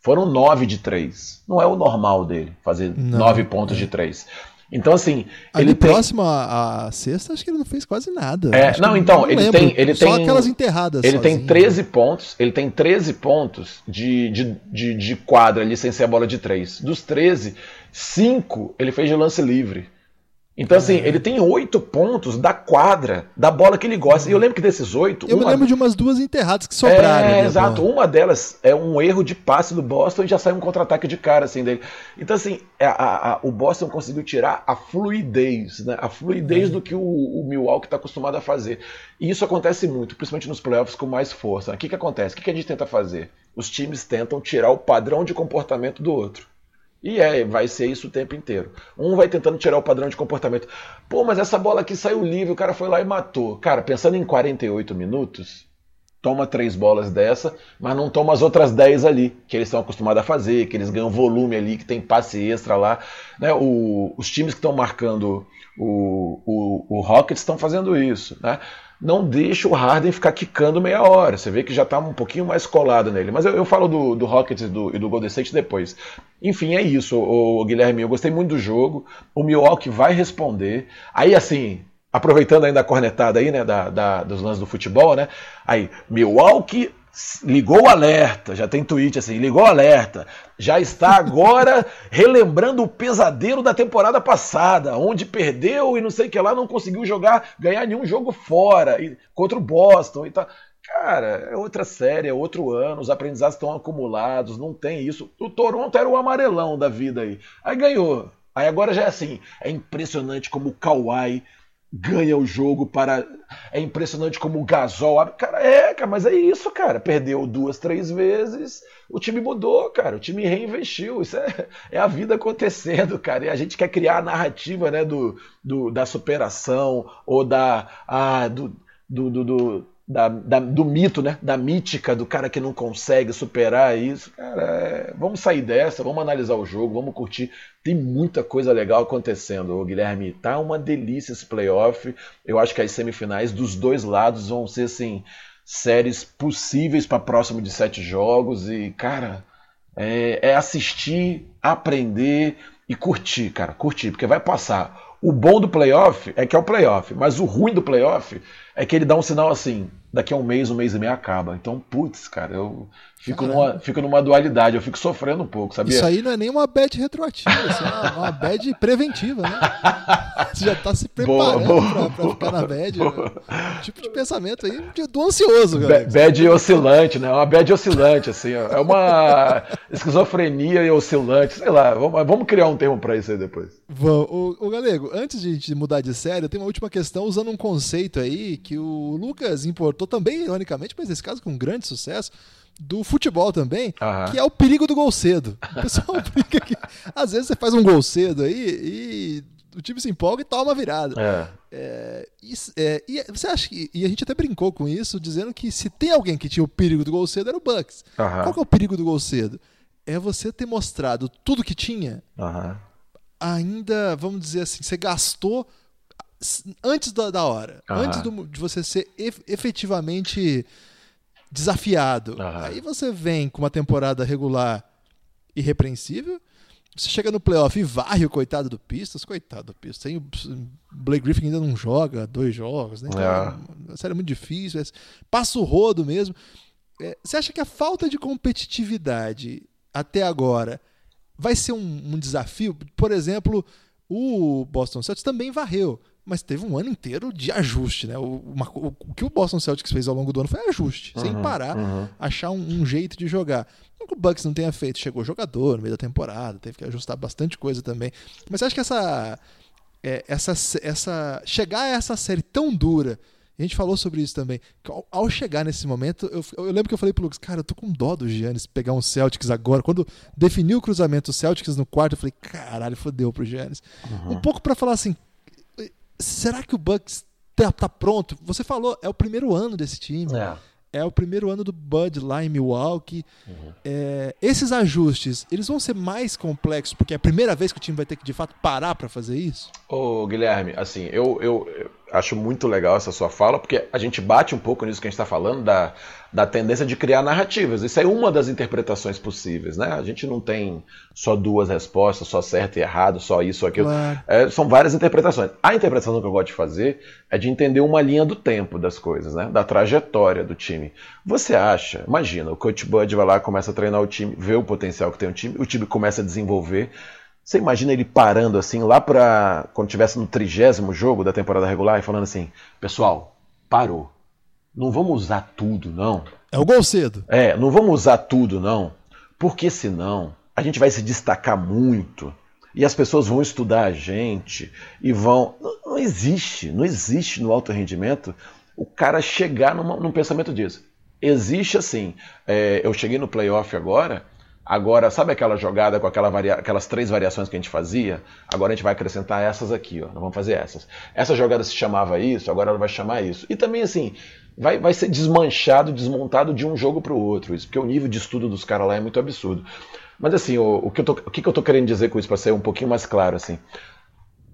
foram nove de três. Não é o normal dele fazer não. nove pontos de três. Então, assim. Ali ele próximo tem... à sexta, acho que ele não fez quase nada. É, não, então, não ele lembro. tem. Ele Só tem, aquelas enterradas. Ele sozinho. tem 13 pontos. Ele tem 13 pontos de, de, de, de quadra ali sem ser a bola de três. Dos 13, 5 ele fez de lance livre. Então, assim, é. ele tem oito pontos da quadra, da bola que ele gosta. E eu lembro que desses oito. Eu uma... me lembro de umas duas enterradas que sobraram. É, exato. Bola. Uma delas é um erro de passe do Boston e já sai um contra-ataque de cara, assim, dele. Então, assim, a, a, a, o Boston conseguiu tirar a fluidez, né? A fluidez é. do que o, o Milwaukee está acostumado a fazer. E isso acontece muito, principalmente nos playoffs com mais força. O que, que acontece? O que, que a gente tenta fazer? Os times tentam tirar o padrão de comportamento do outro. E é, vai ser isso o tempo inteiro. Um vai tentando tirar o padrão de comportamento. Pô, mas essa bola aqui saiu livre, o cara foi lá e matou. Cara, pensando em 48 minutos, toma três bolas dessa, mas não toma as outras 10 ali, que eles estão acostumados a fazer, que eles ganham volume ali, que tem passe extra lá. Né? O, os times que estão marcando o, o, o Rockets estão fazendo isso. Né? Não deixa o Harden ficar quicando meia hora. Você vê que já está um pouquinho mais colado nele. Mas eu, eu falo do, do Rockets e do, e do Golden State depois. Enfim, é isso, o, o, Guilherme. Eu gostei muito do jogo. O Milwaukee vai responder. Aí, assim, aproveitando ainda a cornetada aí, né, da, da, dos lances do futebol, né? Aí, Milwaukee ligou o alerta, já tem tweet assim, ligou o alerta, já está agora relembrando o pesadelo da temporada passada, onde perdeu e não sei o que lá, não conseguiu jogar, ganhar nenhum jogo fora, e, contra o Boston e tal. Cara, é outra série, é outro ano, os aprendizados estão acumulados, não tem isso. O Toronto era o amarelão da vida aí. Aí ganhou. Aí agora já é assim, é impressionante como o Kawhi ganha o jogo para. É impressionante como o Gasol. Cara, é, cara, mas é isso, cara. Perdeu duas, três vezes, o time mudou, cara. O time reinvestiu. Isso é, é a vida acontecendo, cara. E a gente quer criar a narrativa né, do, do da superação ou da. Ah, do, do, do, do da, da, do mito, né? Da mítica do cara que não consegue superar isso. Cara, é... vamos sair dessa, vamos analisar o jogo, vamos curtir. Tem muita coisa legal acontecendo, Guilherme. Tá uma delícia esse playoff. Eu acho que as semifinais dos dois lados vão ser assim séries possíveis para próximo de sete jogos e cara é, é assistir, aprender e curtir, cara, curtir, porque vai passar O bom do playoff é que é o playoff, mas o ruim do playoff é que ele dá um sinal assim: daqui a um mês, um mês e meio acaba. Então, putz, cara, eu fico, numa, fico numa dualidade, eu fico sofrendo um pouco, sabia? Isso aí não é nem uma bad retroativa, isso é uma, uma bad preventiva, né? Você já tá se preparando boa, boa, pra, pra, ficar na bad. Né? Tipo de pensamento aí do ansioso, cara. Bad oscilante, né? Uma bad oscilante, assim, ó. É uma esquizofrenia oscilante, sei lá. Vamos, vamos criar um termo para isso aí depois. Vamos. O, o Galego, antes de gente mudar de série, eu tenho uma última questão usando um conceito aí que o Lucas importou também, ironicamente, mas nesse caso com grande sucesso, do futebol também, uhum. que é o perigo do gol cedo. O pessoal brinca que às vezes você faz um gol cedo aí e o time se empolga e toma uma virada. É. É, isso, é, e você acha que. E a gente até brincou com isso, dizendo que se tem alguém que tinha o perigo do gol cedo era o Bucks. Uhum. Qual que é o perigo do gol cedo? É você ter mostrado tudo que tinha, uhum. ainda, vamos dizer assim, você gastou antes da, da hora, antes do, de você ser efetivamente desafiado. Aí você vem com uma temporada regular irrepreensível, você chega no playoff e varre o coitado do Pistas, coitado do Pistas. Tem o Blake Griffin ainda não joga dois jogos, né? Então, é. A série é muito difícil. É, passa o rodo mesmo. É, você acha que a falta de competitividade até agora vai ser um, um desafio? Por exemplo, o Boston Celtics também varreu mas teve um ano inteiro de ajuste, né? O, uma, o, o, que o Boston Celtics fez ao longo do ano foi ajuste, uhum, sem parar, uhum. achar um, um, jeito de jogar. Não que o Bucks não tenha feito, chegou jogador no meio da temporada, teve que ajustar bastante coisa também. Mas você acha que essa, é, essa, essa chegar a essa série tão dura a gente falou sobre isso também. Ao, ao chegar nesse momento, eu, eu, lembro que eu falei pro Lucas, cara, eu tô com dó do Giannis pegar um Celtics agora. Quando definiu o cruzamento Celtics no quarto, eu falei, caralho, fodeu pro Giannis. Uhum. Um pouco para falar assim, será que o Bucks tá, tá, pronto? Você falou, é o primeiro ano desse time. É. É o primeiro ano do Bud lá em Milwaukee. Uhum. É, esses ajustes, eles vão ser mais complexos porque é a primeira vez que o time vai ter que de fato parar para fazer isso? Ô Guilherme, assim, eu, eu, eu, acho muito legal essa sua fala porque a gente bate um pouco nisso que a gente está falando da, da tendência de criar narrativas. Isso é uma das interpretações possíveis, né? A gente não tem só duas respostas, só certo e errado, só isso ou aquilo. Claro. É, são várias interpretações. A interpretação que eu gosto de fazer é de entender uma linha do tempo das coisas, né? Da trajetória do time. Você acha, imagina, o coach Bud vai lá, começa a treinar o time, vê o potencial que tem o time, o time começa a desenvolver. Você imagina ele parando assim lá para quando tivesse no trigésimo jogo da temporada regular e falando assim, pessoal, parou não vamos usar tudo, não. É o gol cedo. É, não vamos usar tudo, não. Porque senão a gente vai se destacar muito e as pessoas vão estudar a gente e vão. Não, não existe, não existe no alto rendimento o cara chegar numa, num pensamento disso. Existe assim. É, eu cheguei no playoff agora. Agora, sabe aquela jogada com aquela varia... aquelas três variações que a gente fazia? Agora a gente vai acrescentar essas aqui, ó. Nós vamos fazer essas. Essa jogada se chamava isso, agora ela vai chamar isso. E também, assim, vai, vai ser desmanchado, desmontado de um jogo para o outro, isso, porque o nível de estudo dos caras lá é muito absurdo. Mas assim, o, o, que, eu tô, o que, que eu tô querendo dizer com isso, para ser um pouquinho mais claro, assim.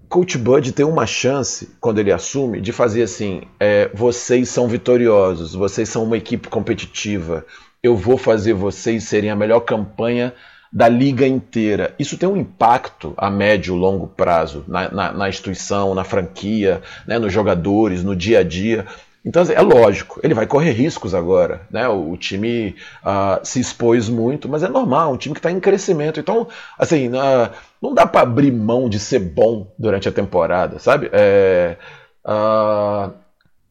Coach Bud tem uma chance, quando ele assume, de fazer assim: é, vocês são vitoriosos, vocês são uma equipe competitiva, eu vou fazer vocês serem a melhor campanha da liga inteira. Isso tem um impacto a médio e longo prazo na, na, na instituição, na franquia, né, nos jogadores, no dia a dia. Então, assim, é lógico, ele vai correr riscos agora. Né? O, o time uh, se expôs muito, mas é normal, um time que está em crescimento. Então, assim, uh, não dá para abrir mão de ser bom durante a temporada, sabe? É, uh,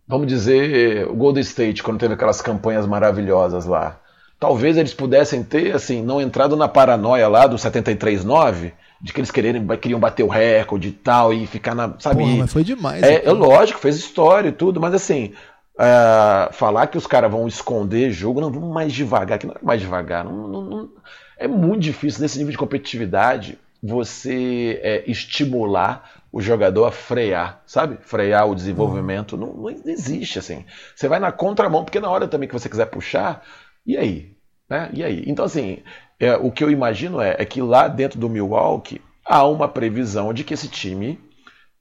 vamos dizer, o Golden State, quando teve aquelas campanhas maravilhosas lá. Talvez eles pudessem ter, assim, não entrado na paranoia lá do 73-9, de que eles quererem, queriam bater o recorde e tal, e ficar na. Sabe? Porra, mas foi demais. É, é, lógico, fez história e tudo, mas assim. Uh, falar que os caras vão esconder jogo, não, vamos mais devagar, que não é mais devagar. Não, não, não, é muito difícil nesse nível de competitividade você é, estimular o jogador a frear, sabe? Frear o desenvolvimento. Não, não existe assim. Você vai na contramão, porque na hora também que você quiser puxar, e aí? Né? E aí? Então, assim, é, o que eu imagino é, é que lá dentro do Milwaukee há uma previsão de que esse time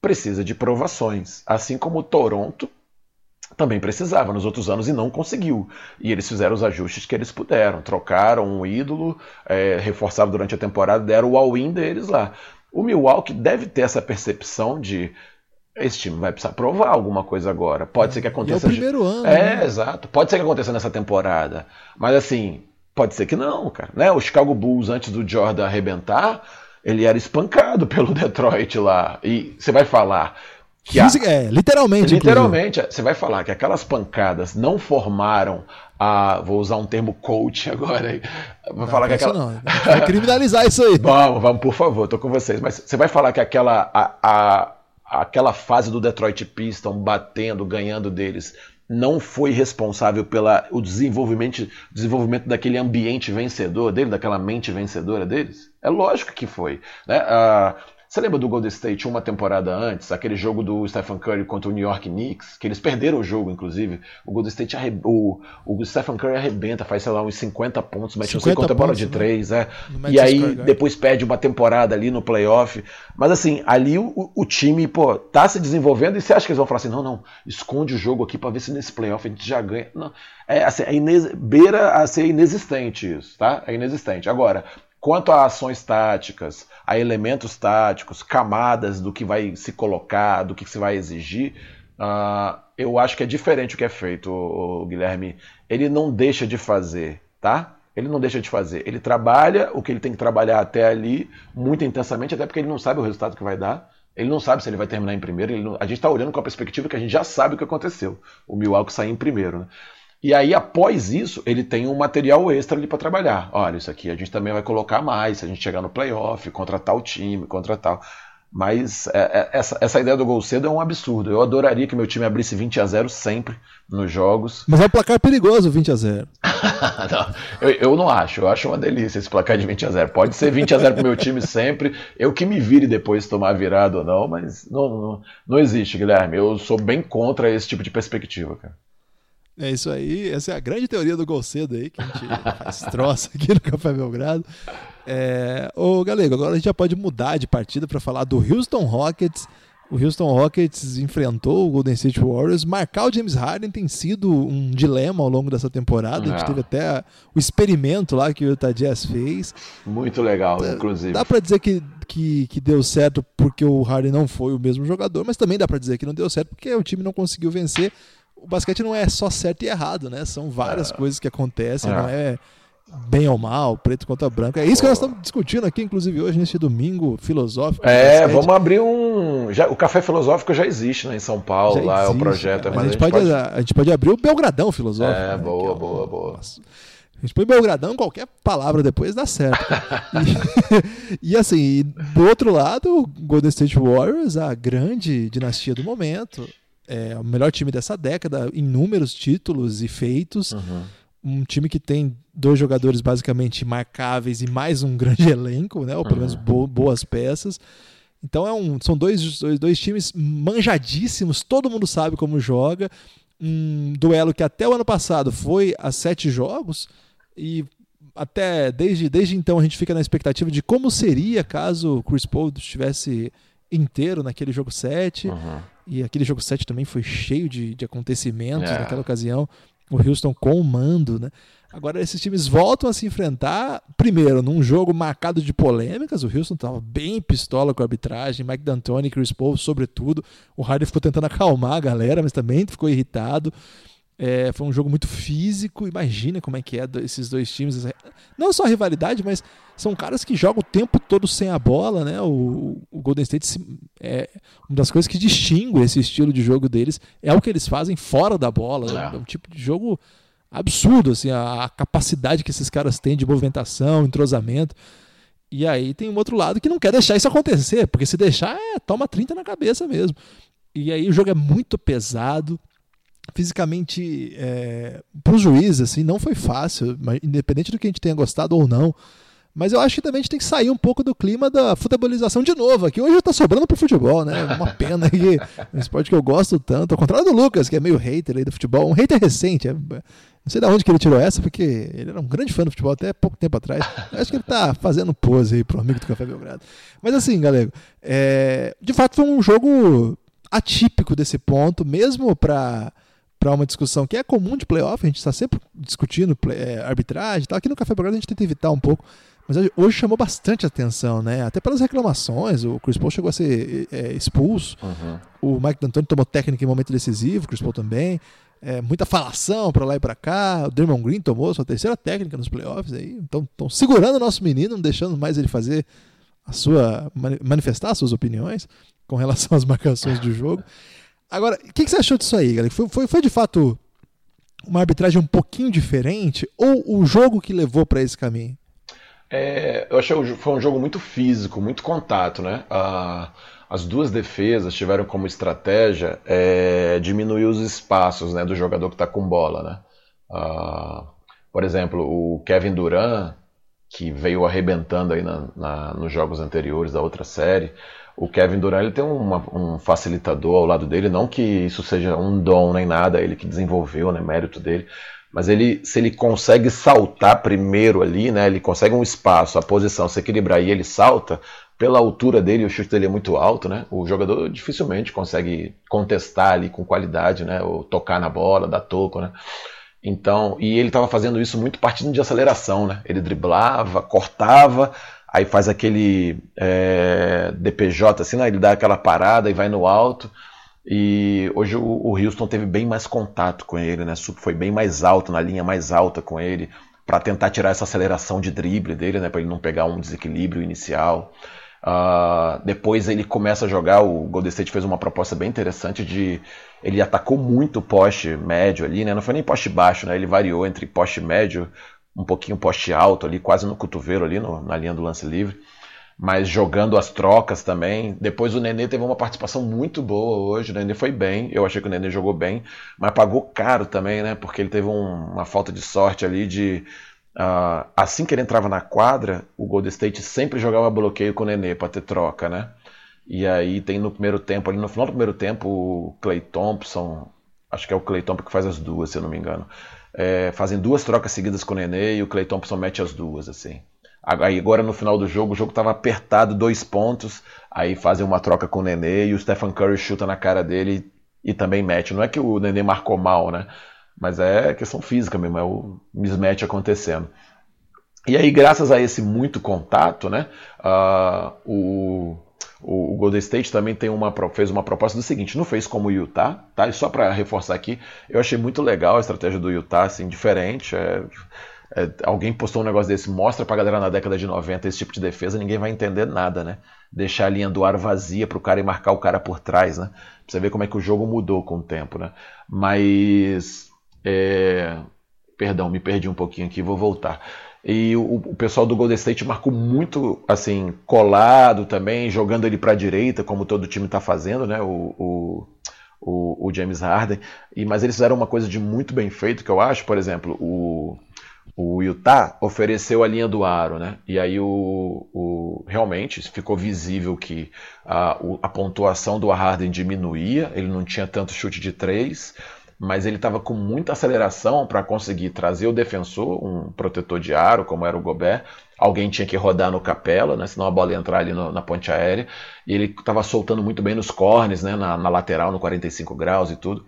precisa de provações, assim como o Toronto também precisava nos outros anos e não conseguiu. E eles fizeram os ajustes que eles puderam, trocaram um ídolo, é, reforçaram durante a temporada, deram o all-in deles lá. O Milwaukee deve ter essa percepção de esse time vai precisar provar alguma coisa agora. Pode ser que aconteça. E é o primeiro ano. É, né? exato. Pode ser que aconteça nessa temporada. Mas assim, pode ser que não, cara. Né? O Chicago Bulls, antes do Jordan arrebentar, ele era espancado pelo Detroit lá. E você vai falar. Que a... é, literalmente. Literalmente, inclusive. você vai falar que aquelas pancadas não formaram a. Vou usar um termo coach agora. Vou não, falar que aquela. Não. Vai criminalizar isso aí. Vamos, vamos, por favor, tô com vocês. Mas você vai falar que aquela. A, a aquela fase do Detroit Pistons batendo, ganhando deles, não foi responsável pelo desenvolvimento, desenvolvimento daquele ambiente vencedor dele, daquela mente vencedora deles? É lógico que foi. Né? Uh, você lembra do Golden State uma temporada antes, aquele jogo do Stephen Curry contra o New York Knicks, que eles perderam o jogo, inclusive. O Golden State arre... o, o Stephen Curry arrebenta, faz, sei lá, uns 50 pontos, mete não sei quanta bola de 3, né? é. E aí depois perde uma temporada ali no playoff. Mas assim, ali o, o, time, pô, tá se desenvolvendo e você acha que eles vão falar assim, não, não, esconde o jogo aqui para ver se nesse playoff a gente já ganha. Não. É, assim, é ines... beira a ser inexistente isso, tá? É inexistente. Agora, Quanto a ações táticas, a elementos táticos, camadas do que vai se colocar, do que se vai exigir, uh, eu acho que é diferente o que é feito, o, Guilherme. Ele não deixa de fazer, tá? Ele não deixa de fazer. Ele trabalha o que ele tem que trabalhar até ali, muito intensamente, até porque ele não sabe o resultado que vai dar. Ele não sabe se ele vai terminar em primeiro. Não... A gente está olhando com a perspectiva que a gente já sabe o que aconteceu. O Milwaukee sair em primeiro. Né? E aí, após isso, ele tem um material extra ali para trabalhar. Olha, isso aqui a gente também vai colocar mais, se a gente chegar no playoff, contratar o time, contratar. Mas é, é, essa, essa ideia do gol cedo é um absurdo. Eu adoraria que meu time abrisse 20 a 0 sempre nos jogos. Mas é um placar perigoso 20 a 0 não, eu, eu, não acho. Eu acho uma delícia esse placar de 20 a 0 Pode ser 20 a 0 pro meu time sempre. Eu que me vire depois tomar virada ou não, mas não, não, não existe, Guilherme. Eu sou bem contra esse tipo de perspectiva, cara. É isso aí, essa é a grande teoria do gol cedo aí, que a gente faz troça aqui no Café Belgrado. É, ô Galego, agora a gente já pode mudar de partida para falar do Houston Rockets. O Houston Rockets enfrentou o Golden State Warriors. Marcar o James Harden tem sido um dilema ao longo dessa temporada. A gente é. teve até o experimento lá que o Utah Jazz fez. Muito legal, inclusive. Dá para dizer que, que, que, deu certo porque o Harden não foi o mesmo jogador, mas também dá para dizer que não deu certo porque o time não conseguiu vencer o basquete não é só certo e errado, né? São várias é. coisas que acontecem, é. não é bem ou mal, preto contra branco. É isso que nós estamos discutindo aqui, inclusive hoje, nesse domingo filosófico. É, vamos abrir um. Já, o Café Filosófico já existe né, em São Paulo, já lá existe, é o projeto. Mas, mas a, gente pode, pode... a gente pode abrir o Belgradão Filosófico. É, né, boa, é boa, boa. A gente põe Belgradão, qualquer palavra depois dá certo. e, e, assim, do outro lado, Golden State Warriors, a grande dinastia do momento, é o melhor time dessa década, inúmeros títulos e feitos. Uhum. Um time que tem dois jogadores basicamente marcáveis e mais um grande elenco, né? ou pelo menos uhum. bo boas peças. Então é um, são dois, dois, dois times manjadíssimos, todo mundo sabe como joga. Um duelo que até o ano passado foi a sete jogos e até desde, desde então a gente fica na expectativa de como seria caso o Chris Paul estivesse inteiro naquele jogo 7. Uhum. E aquele jogo 7 também foi cheio de, de acontecimentos é. naquela ocasião. O Houston com o mando, né? Agora esses times voltam a se enfrentar, primeiro, num jogo marcado de polêmicas. O Houston estava bem pistola com a arbitragem, Mike D'Antoni, Chris Paul, sobretudo. O Harden ficou tentando acalmar a galera, mas também ficou irritado. É, foi um jogo muito físico. Imagina como é que é esses dois times. Não só a rivalidade, mas são caras que jogam o tempo todo sem a bola, né? O, o Golden State é uma das coisas que distingue esse estilo de jogo deles é o que eles fazem fora da bola. É, é um tipo de jogo absurdo, assim, a, a, capacidade que esses caras têm de movimentação, entrosamento. E aí tem um outro lado que não quer deixar isso acontecer, porque se deixar, é, toma 30 na cabeça mesmo. E aí o jogo é muito pesado fisicamente é, para os juízes assim não foi fácil independente do que a gente tenha gostado ou não mas eu acho que também a gente tem que sair um pouco do clima da futebolização de novo aqui hoje está sobrando para o futebol né uma pena que um esporte que eu gosto tanto ao contrário do Lucas que é meio hater aí do futebol um hater recente é, não sei de onde que ele tirou essa, porque ele era um grande fã do futebol até pouco tempo atrás. Acho que ele tá fazendo pose aí pro amigo do Café Belgrado. Mas assim, galera, é, de fato foi um jogo atípico desse ponto, mesmo para para uma discussão que é comum de playoff, a gente está sempre discutindo play, é, arbitragem e tal. Aqui no Café Belgrado a gente tenta evitar um pouco, Mas hoje chamou bastante atenção, né? Até pelas reclamações. O Chris Paul chegou a ser é, expulso. Uhum. O Mike D'Antoni tomou técnica em momento decisivo, o Chris Paul também. É, muita falação para lá e para cá. O Draymond Green tomou sua terceira técnica nos playoffs aí. Então estão segurando o nosso menino, não deixando mais ele fazer a sua manifestar as suas opiniões com relação às marcações do jogo. Agora, o que, que, você achou disso aí, galera? Foi, foi, foi de fato uma arbitragem um pouquinho diferente ou o jogo que levou para esse caminho? É, eu achei que foi um jogo muito físico, muito contato, né? Ah, as duas defesas tiveram como estratégia é, diminuir os espaços né, do jogador que está com bola, né? Ah, por exemplo, o Kevin Durant, que veio arrebentando aí na, na, nos jogos anteriores da outra série, o Kevin Durant ele tem uma, um facilitador ao lado dele, não que isso seja um dom nem nada, ele que desenvolveu, né, mérito dele, mas ele, se ele consegue saltar primeiro ali, né, ele consegue um espaço, a posição, se equilibrar e ele salta, pela altura dele, o chute dele é muito alto, né, o jogador dificilmente consegue contestar ali com qualidade, né, ou tocar na bola, dar toco, né. Então, e ele estava fazendo isso muito partindo de aceleração, né, ele driblava, cortava, aí faz aquele é, DPJ assim, né, ele dá aquela parada e vai no alto, e hoje o, o Houston teve bem mais contato com ele, né? Foi bem mais alto, na linha mais alta com ele, para tentar tirar essa aceleração de drible dele, né? Para ele não pegar um desequilíbrio inicial. Uh, depois ele começa a jogar. O Golden State fez uma proposta bem interessante de. Ele atacou muito o poste médio ali, né? Não foi nem poste baixo, né? Ele variou entre poste médio, um pouquinho poste alto ali, quase no cotovelo ali, no, na linha do lance livre mas jogando as trocas também. Depois o Nenê teve uma participação muito boa hoje. O Nenê foi bem, eu achei que o Nenê jogou bem, mas pagou caro também, né? Porque ele teve um, uma falta de sorte ali de. Uh, assim que ele entrava na quadra, o Golden State sempre jogava bloqueio com o Nenê para ter troca, né? E aí tem no primeiro tempo, ali no final do primeiro tempo, o Clay Thompson, acho que é o Clay Thompson que faz as duas, se eu não me engano. É, fazem duas trocas seguidas com o Nenê e o Clay Thompson mete as duas, assim. Aí agora no final do jogo, o jogo estava apertado, dois pontos. Aí fazem uma troca com o Nenê e o Stephen Curry chuta na cara dele e também mete. Não é que o Nenê marcou mal, né? Mas é questão física mesmo, é o mismatch acontecendo. E aí, graças a esse muito contato, né? Uh, o, o, Golden State também tem uma, fez uma proposta do seguinte: não fez como o Utah, tá? E só para reforçar aqui, eu achei muito legal a estratégia do Utah, assim, diferente. É, é, alguém postou um negócio desse, mostra pra galera na década de 90 esse tipo de defesa, ninguém vai entender nada, né? Deixar a linha do ar vazia pro cara e marcar o cara por trás, né? Pra você ver como é que o jogo mudou com o tempo, né? Mas. É... Perdão, me perdi um pouquinho aqui, vou voltar. E o, o, pessoal do Golden State marcou muito, assim, colado também, jogando ele para a direita, como todo time está fazendo, né? O, o, o, o, James Harden. E, mas eles fizeram uma coisa de muito bem feito, que eu acho, por exemplo, o, o Utah ofereceu a linha do aro, né? E aí o, o realmente ficou visível que a, a pontuação do Harden diminuía, ele não tinha tanto chute de três, mas ele estava com muita aceleração para conseguir trazer o defensor, um protetor de aro, como era o Gobert. Alguém tinha que rodar no capela, né? senão a bola ia entrar ali no, na ponte aérea. E ele estava soltando muito bem nos cornes, né? na, na lateral, no 45 graus e tudo.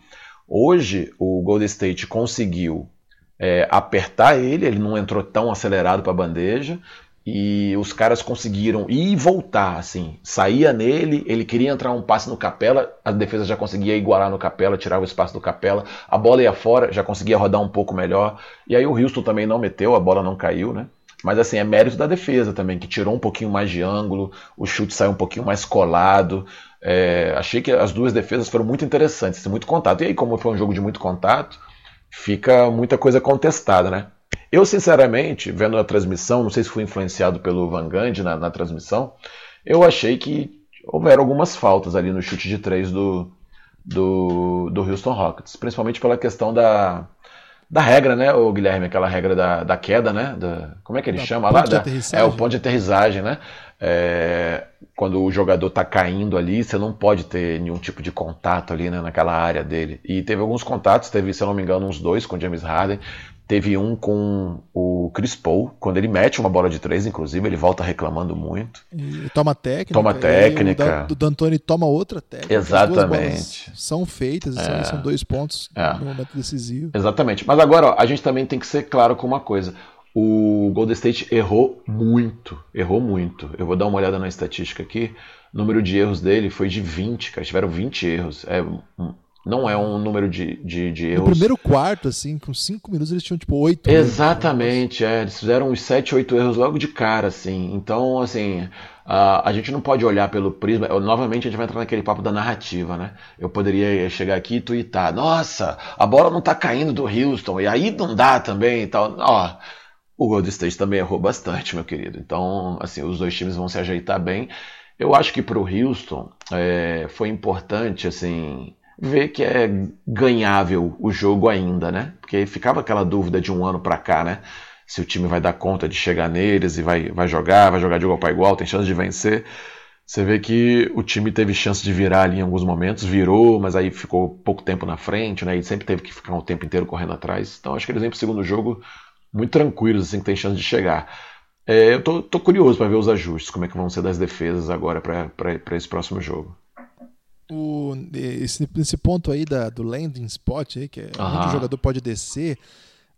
Hoje, o Golden State conseguiu é, apertar ele, ele não entrou tão acelerado para a bandeja, e os caras conseguiram ir e voltar, assim, saía nele, ele queria entrar um passe no Capela, a defesa já conseguia igualar no Capela, tirar o espaço do Capela, a bola ia fora, já conseguia rodar um pouco melhor, e aí o Houston também não meteu, a bola não caiu, né? Mas assim, é mérito da defesa também, que tirou um pouquinho mais de ângulo, o chute saiu um pouquinho mais colado. É, achei que as duas defesas foram muito interessantes, muito contato. E aí, como foi um jogo de muito contato, fica muita coisa contestada, né? Eu, sinceramente, vendo a transmissão, não sei se fui influenciado pelo Van Gundy na, na transmissão, eu achei que houveram algumas faltas ali no chute de três do, do, do Houston Rockets, principalmente pela questão da, da regra, né, o Guilherme, aquela regra da, da queda, né? Da, como é que ele da chama lá? Da, é o ponto de aterrissagem, né? É, quando o jogador está caindo ali, você não pode ter nenhum tipo de contato ali né, naquela área dele. E teve alguns contatos, teve, se eu não me engano, uns dois com James Harden. Teve um com o Chris Paul, quando ele mete uma bola de três, inclusive, ele volta reclamando muito. E toma técnica. Toma técnica. O D'Antoni toma outra técnica. Exatamente. São feitas, é. são dois pontos é. no momento decisivo. Exatamente. Mas agora, ó, a gente também tem que ser claro com uma coisa o Golden State errou muito, errou muito. Eu vou dar uma olhada na estatística aqui. O número de erros dele foi de 20, cara. Tiveram 20 erros. É, não é um número de, de, de erros. No primeiro quarto, assim, com 5 minutos, eles tinham tipo 8 Exatamente, erros. é. Eles fizeram uns 7, 8 erros logo de cara, assim. Então, assim, a, a gente não pode olhar pelo prisma. Eu, novamente, a gente vai entrar naquele papo da narrativa, né? Eu poderia chegar aqui e tuitar: Nossa, a bola não tá caindo do Houston, e aí não dá também e tal. Ó o Golden State também errou bastante, meu querido. Então, assim, os dois times vão se ajeitar bem. Eu acho que para o Houston é, foi importante, assim, ver que é ganhável o jogo ainda, né? Porque ficava aquela dúvida de um ano para cá, né? Se o time vai dar conta de chegar neles e vai, vai jogar, vai jogar de igual para igual, tem chance de vencer. Você vê que o time teve chance de virar ali em alguns momentos, virou, mas aí ficou pouco tempo na frente, né? E sempre teve que ficar um tempo inteiro correndo atrás. Então acho que eles vêm para o segundo jogo muito tranquilos, assim, que tem chance de chegar. É, eu tô, tô curioso para ver os ajustes, como é que vão ser das defesas agora para esse próximo jogo. O, esse, esse ponto aí da, do landing spot, aí, que é onde o jogador pode descer,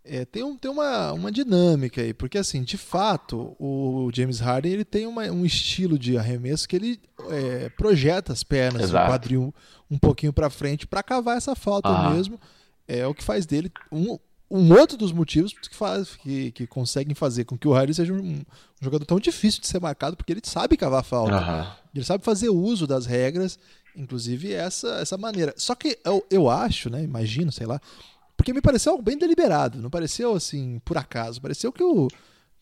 é, tem, um, tem uma, uma dinâmica aí, porque assim, de fato, o James Harden ele tem uma, um estilo de arremesso que ele é, projeta as pernas, Exato. o quadril um pouquinho para frente para cavar essa falta mesmo. É o que faz dele um, um outro dos motivos que, faz, que, que conseguem fazer com que o Harry seja um, um, jogador tão difícil de ser marcado, porque ele sabe cavar falta. Uhum. Ele sabe fazer uso das regras, inclusive essa, essa maneira. Só que eu, eu acho, né? Imagino, sei lá. Porque me pareceu algo bem deliberado, não pareceu assim, por acaso. Pareceu que o,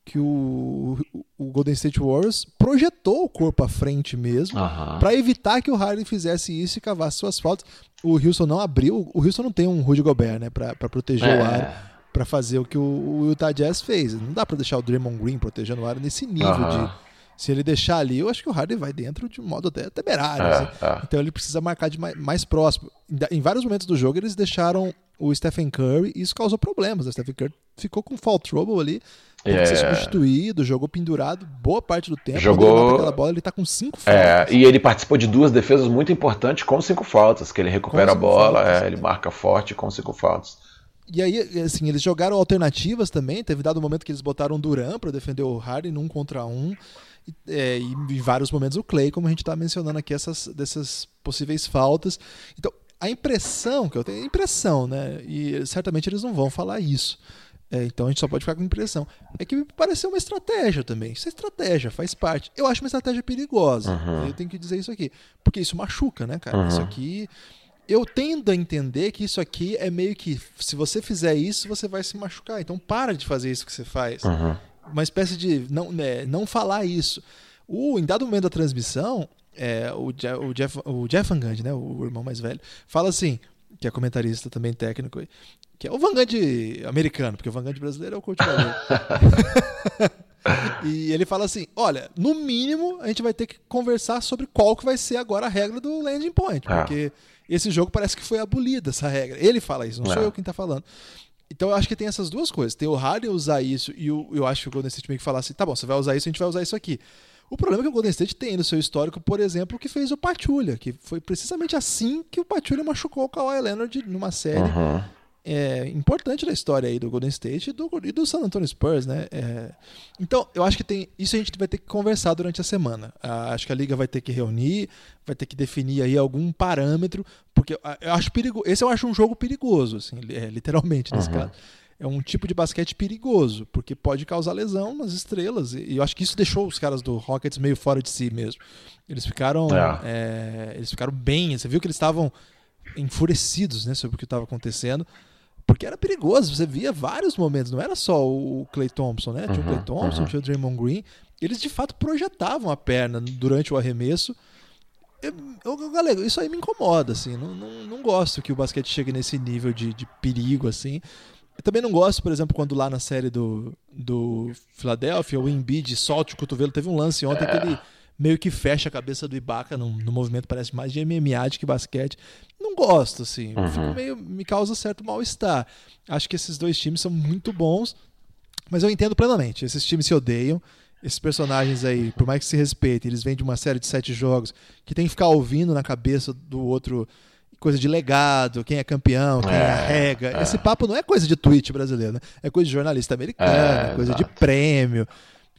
que o, o Golden State Warriors projetou o corpo à frente mesmo uhum. para evitar que o Harden fizesse isso e cavasse suas faltas. O Houston não abriu, o Houston não tem um Rudy Gobert, né, para proteger é. o ar, para fazer o que o, o, Utah Jazz fez. Não dá para deixar o Draymond Green protegendo o ar nesse nível uhum. de se ele deixar ali, eu acho que o Harden vai dentro de modo até temerário. É, assim. é. Então ele precisa marcar de mais, mais próximo. Em vários momentos do jogo eles deixaram o Stephen Curry e isso causou problemas. O Stephen Curry ficou com fall trouble ali Teve é... ser substituído, jogou pendurado boa parte do tempo. Jogou. aquela bola, ele tá com cinco é, faltas. É, e ele participou de duas defesas muito importantes com cinco faltas, que ele recupera a bola, é, ele marca forte com cinco faltas. E aí, assim, eles jogaram alternativas também. Teve dado um momento que eles botaram Duran para defender o Harden um contra um. É, e em vários momentos o Clay, como a gente está mencionando aqui, essas dessas possíveis faltas. Então, a impressão que eu tenho, impressão, né? E certamente eles não vão falar isso. É, então a gente só pode ficar com impressão. É que me pareceu uma estratégia também. Isso é estratégia, faz parte. Eu acho uma estratégia perigosa. Uhum. Eu tenho que dizer isso aqui. Porque isso machuca, né, cara? Uhum. Isso aqui. Eu tendo a entender que isso aqui é meio que. Se você fizer isso, você vai se machucar. Então para de fazer isso que você faz. Uhum. Uma espécie de. Não, né, não falar isso. O, em dado momento da transmissão, é, o, Jeff, o, Jeff, o Jeff Van Gundy, né, o irmão mais velho, fala assim, que é comentarista também técnico, que é o Vanguard americano, porque o Vanguard brasileiro é o coach E ele fala assim: olha, no mínimo a gente vai ter que conversar sobre qual que vai ser agora a regra do landing point, ah. porque esse jogo parece que foi abolida essa regra. Ele fala isso, não, não. sou eu quem está falando. Então eu acho que tem essas duas coisas. Tem o Harden usar isso e eu, eu acho que o Golden State meio que falar assim: tá bom, você vai usar isso, a gente vai usar isso aqui. O problema é que o Golden State tem no seu histórico, por exemplo, que fez o Patulha, que foi precisamente assim que o Patulha machucou o Kawhi Leonard numa série. Uhum é, importante da história aí do Golden State e do, e do San Antonio Spurs, né? É, então, eu acho que tem isso a gente vai ter que conversar durante a semana. Ah, acho que a liga vai ter que reunir, vai ter que definir aí algum parâmetro, porque eu acho perigo, esse eu acho um jogo perigoso, assim, é, literalmente nesse uhum. caso. É um tipo de basquete perigoso, porque pode causar lesão nas estrelas. E eu acho que isso deixou os caras do Rockets meio fora de si mesmo. Eles ficaram, é. é eles ficaram bem. Você viu que eles estavam enfurecidos né, sobre o que estava acontecendo. Porque era perigoso, você via vários momentos, não era só o Clay Thompson, né? Tinha uhum, o Clay Thompson, uhum. tinha o Draymond Green. Eles de fato projetavam a perna durante o arremesso. Eu, eu, galera, isso aí me incomoda, assim. Não, não, não gosto que o basquete chegue nesse nível de, de perigo, assim. Eu também não gosto, por exemplo, quando lá na série do, do Philadelphia, o Embiid solte o cotovelo. Teve um lance ontem é. que ele meio que fecha a cabeça do Ibaka no, no movimento, parece mais de MMA do que basquete. Não gosto, assim. Uhum. Meio, me causa certo mal-estar. Acho que esses dois times são muito bons, mas eu entendo plenamente. Esses times se odeiam. Esses personagens aí, por mais que se respeitem, eles vêm de uma série de sete jogos que tem que ficar ouvindo na cabeça do outro coisa de legado, quem é campeão, quem é, arrega. É. Esse papo não é coisa de tweet brasileiro, né? É coisa de jornalista americano, é, coisa exato. de prêmio,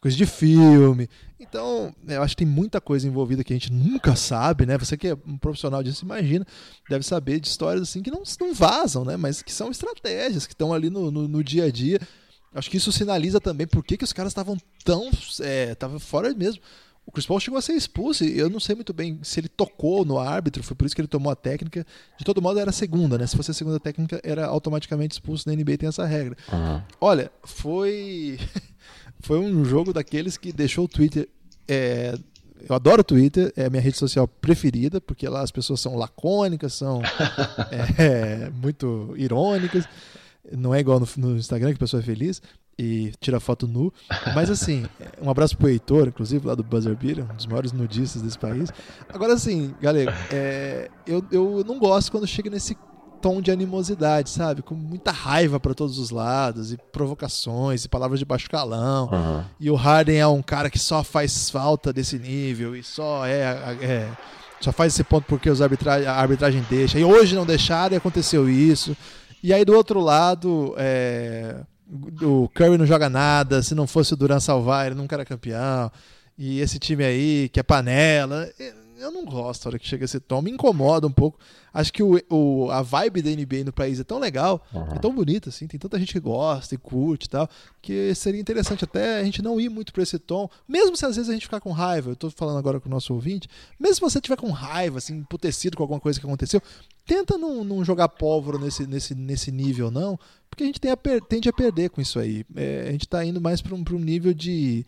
coisa de filme. Então, eu acho que tem muita coisa envolvida que a gente nunca sabe, né? Você que é um profissional disso, imagina, deve saber de histórias assim que não, não vazam, né? Mas que são estratégias que estão ali no, no, no dia a dia. Acho que isso sinaliza também por que, que os caras estavam tão. Estavam é, fora mesmo. O Chris Paul chegou a ser expulso e eu não sei muito bem se ele tocou no árbitro, foi por isso que ele tomou a técnica. De todo modo, era a segunda, né? Se fosse a segunda técnica, era automaticamente expulso. Na NBA tem essa regra. Uhum. Olha, foi. foi um jogo daqueles que deixou o Twitter. É... eu adoro o Twitter, é a minha rede social preferida, porque lá as pessoas são lacônicas, são é, muito irônicas. Não é igual no, no Instagram, que a pessoa é feliz e tira foto nu. Mas assim, um abraço pro Heitor, inclusive, lá do Buzzer Beater, um dos maiores nudistas desse país. Agora assim, galera, é, eu, eu não gosto quando chega nesse tom de animosidade, sabe? Com muita raiva para todos os lados, e provocações, e palavras de baixo calão. Uhum. E o Harden é um cara que só faz falta desse nível, e só é, é só faz esse ponto porque os arbitra a arbitragem deixa. E hoje não deixaram e aconteceu isso. E aí do outro lado, é, o Curry não joga nada, se não fosse o Duran salvar, ele nunca era campeão. E esse time aí, que é panela, eu não gosto da hora que chega esse tom, me incomoda um pouco. Acho que o, o, a vibe da NBA no país é tão legal, uhum. é tão bonita, assim, tem tanta gente que gosta e curte e tal, que seria interessante até a gente não ir muito para esse tom, mesmo se às vezes a gente ficar com raiva, eu tô falando agora com o nosso ouvinte, mesmo se você tiver com raiva, assim, emputecido com alguma coisa que aconteceu, tenta não, não jogar pólvora nesse, nesse, nesse nível, não, porque a gente tem a tende a perder com isso aí. É, a gente tá indo mais para um, um nível de,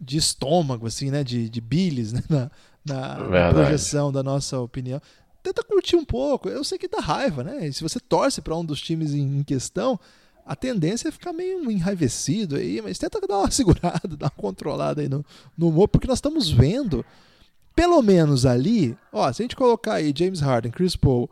de estômago, assim, né, de, de bilis, né, na, na, na projeção da nossa opinião. Tenta curtir um pouco. Eu sei que dá raiva, né? E se você torce para um dos times em, em questão, a tendência é ficar meio enraivecido aí, mas tenta dar uma segurada, dar uma controlada aí no, no humor, porque nós estamos vendo, pelo menos ali, ó, se a gente colocar aí James Harden, Chris Paul,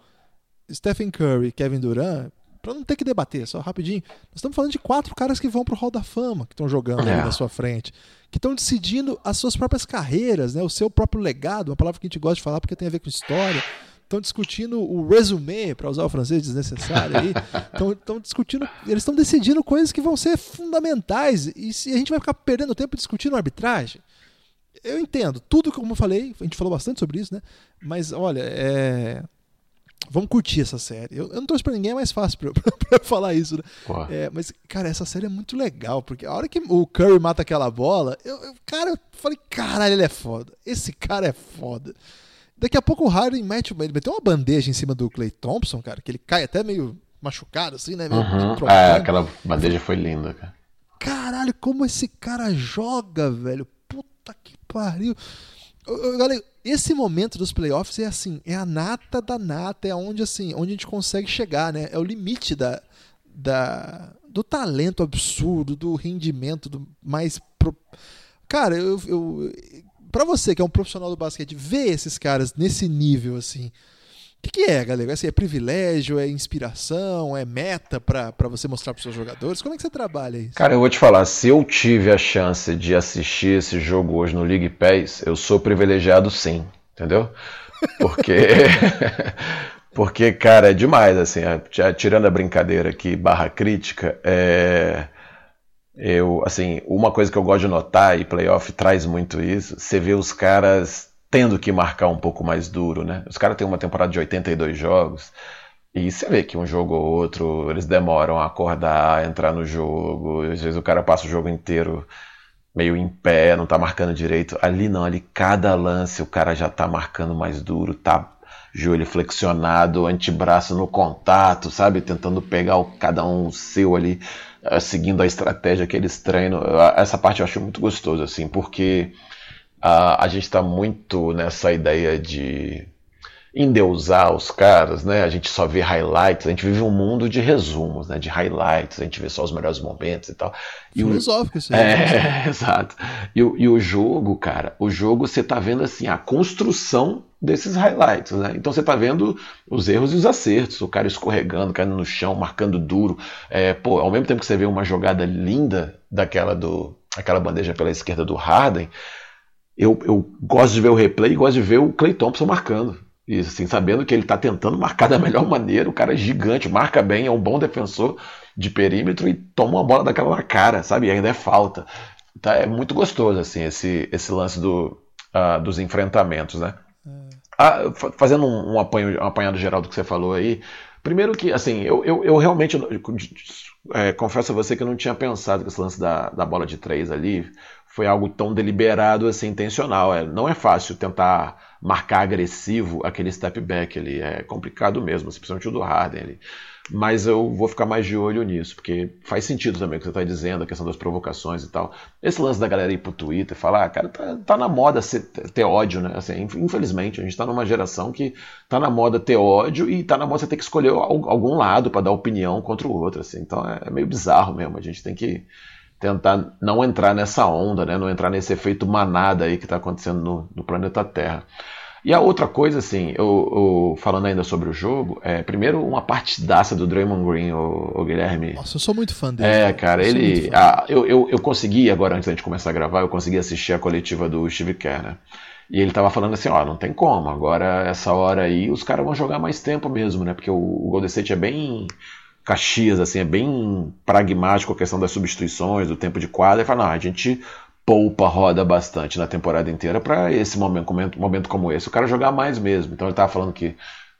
Stephen Curry, Kevin Durant, para não ter que debater, só rapidinho. Nós estamos falando de quatro caras que vão pro Hall da Fama, que estão jogando é. ali na sua frente, que estão decidindo as suas próprias carreiras, né, o seu próprio legado, uma palavra que a gente gosta de falar porque tem a ver com história. Estão discutindo o resumé, para usar o francês desnecessário aí. Estão discutindo, eles estão decidindo coisas que vão ser fundamentais. E se a gente vai ficar perdendo tempo discutindo arbitragem, eu entendo. Tudo como eu falei, a gente falou bastante sobre isso, né? Mas olha, é Vamos curtir essa série. Eu, eu não torço pra ninguém, é mais fácil pra, pra, pra falar isso, né? É, mas, cara, essa série é muito legal, porque a hora que o Curry mata aquela bola, eu, eu, cara, eu falei, caralho, ele é foda. Esse cara é foda. Daqui a pouco o Harden mete, ele meteu uma bandeja em cima do Clay Thompson, cara, que ele cai até meio machucado, assim, né? Meio, uhum. é, aquela bandeja foi linda, cara. Caralho, como esse cara joga, velho. Puta que pariu. Galera, esse momento dos playoffs é assim, é a nata da nata, é onde assim, onde a gente consegue chegar, né? É o limite da, da do talento absurdo, do rendimento, do mais pro... cara, eu, eu para você que é um profissional do basquete, ver esses caras nesse nível assim, que, que, é, galera? Assim, é privilégio, é inspiração, é meta para você mostrar para seus jogadores? Como é que você trabalha isso? Cara, eu vou te falar, se eu tive a chance de assistir esse jogo hoje no League Pass, eu sou privilegiado sim, entendeu? Porque porque cara, é demais assim, tirando a brincadeira aqui, barra crítica, é eu, assim, uma coisa que eu gosto de notar e playoff traz muito isso, você vê os caras tendo que marcar um pouco mais duro, né? Os caras têm uma temporada de 82 jogos e você vê que um jogo ou outro eles demoram a acordar, a entrar no jogo. Às vezes o cara passa o jogo inteiro meio em pé, não tá marcando direito. Ali não, ali cada lance o cara já tá marcando mais duro, tá joelho flexionado, antebraço no contato, sabe? Tentando pegar o, cada um o seu ali, uh, seguindo a estratégia que eles treinam. Essa parte eu acho muito gostoso, assim, porque a, a gente está muito nessa ideia de endeusar os caras, né? A gente só vê highlights, a gente vive um mundo de resumos, né? De highlights, a gente vê só os melhores momentos e tal. E Filosófico isso aí. É, exato. E, e, o jogo, cara, o jogo você tá vendo assim, a construção desses highlights, né? Então você tá vendo os erros e os acertos, o cara escorregando, caindo no chão, marcando duro. É, pô, ao mesmo tempo que você vê uma jogada linda daquela do aquela bandeja pela esquerda do Harden, eu, eu gosto de ver o replay e gosto de ver o Clay Thompson marcando. E assim, sabendo que ele está tentando marcar da melhor maneira, o cara é gigante, marca bem, é um bom defensor de perímetro e toma uma bola daquela na cara, sabe? E ainda é falta. Tá, é muito gostoso, assim, esse, esse lance do, uh, dos enfrentamentos, né? É. Ah, fazendo um, um, apanho, um apanhado geral do que você falou aí, primeiro que, assim, eu, eu, eu realmente é, confesso a você que eu não tinha pensado que esse lance da, da bola de três ali foi algo tão deliberado, assim, intencional. É, não é fácil tentar marcar agressivo aquele step back ali, é complicado mesmo, principalmente o do Harden ali. Mas eu vou ficar mais de olho nisso, porque faz sentido também o que você está dizendo, a questão das provocações e tal. Esse lance da galera ir pro Twitter e falar, ah, cara, tá, tá na moda ser, ter ódio, né? Assim, infelizmente, a gente está numa geração que tá na moda ter ódio e tá na moda você ter que escolher algum lado para dar opinião contra o outro, assim. Então é, é meio bizarro mesmo, a gente tem que tentar não entrar nessa onda, né? Não entrar nesse efeito manada aí que está acontecendo no, no planeta Terra. E a outra coisa, assim, eu, eu, falando ainda sobre o jogo, é primeiro uma partidaça do Draymond Green, o, o Guilherme. Nossa, eu sou muito fã dele. É, cara, ele. Ah, eu, eu, eu consegui, agora antes da gente começar a gravar, eu consegui assistir a coletiva do Steve Kerr, né? E ele tava falando assim, ó, não tem como, agora essa hora aí os caras vão jogar mais tempo mesmo, né? Porque o, o Golden State é bem Caxias, assim, é bem pragmático a questão das substituições, do tempo de quadra, e fala, não, a gente poupa roda bastante na temporada inteira para esse momento, momento como esse. O cara jogar mais mesmo. Então ele estava falando que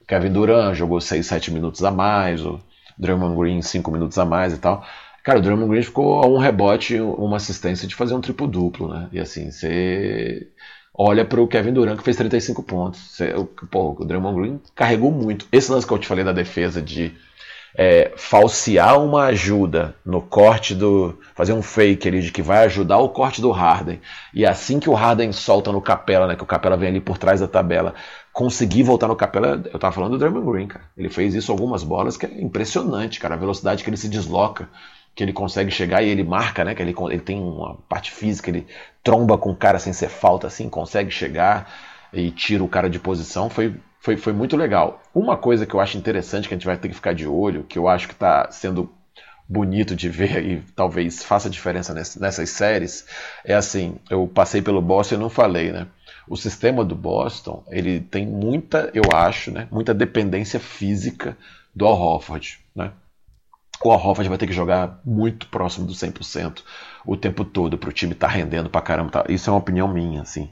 Kevin Durant jogou 6, 7 minutos a mais, o Draymond Green 5 minutos a mais e tal. Cara, o Draymond Green ficou a um rebote, uma assistência de fazer um triplo duplo, né? E assim, você olha para o Kevin Durant que fez 35 pontos. Você, pô, o Draymond Green carregou muito. Esse lance que eu te falei da defesa de é, falsear uma ajuda no corte do. fazer um fake ali de que vai ajudar o corte do Harden. E assim que o Harden solta no Capela, né? Que o Capela vem ali por trás da tabela, conseguir voltar no Capela. Eu tava falando do Draymond Green, cara. Ele fez isso algumas bolas que é impressionante, cara. A velocidade que ele se desloca, que ele consegue chegar e ele marca, né? Que ele, ele tem uma parte física, ele tromba com o cara sem ser falta, assim, consegue chegar e tira o cara de posição. Foi foi, foi muito legal. Uma coisa que eu acho interessante, que a gente vai ter que ficar de olho, que eu acho que está sendo bonito de ver e talvez faça diferença nessas séries, é assim, eu passei pelo Boston e não falei, né? O sistema do Boston, ele tem muita, eu acho, né, muita dependência física do Al Horford, né? O Al Horford vai ter que jogar muito próximo do 100% o tempo todo para o time estar tá rendendo para caramba. Tá? Isso é uma opinião minha, assim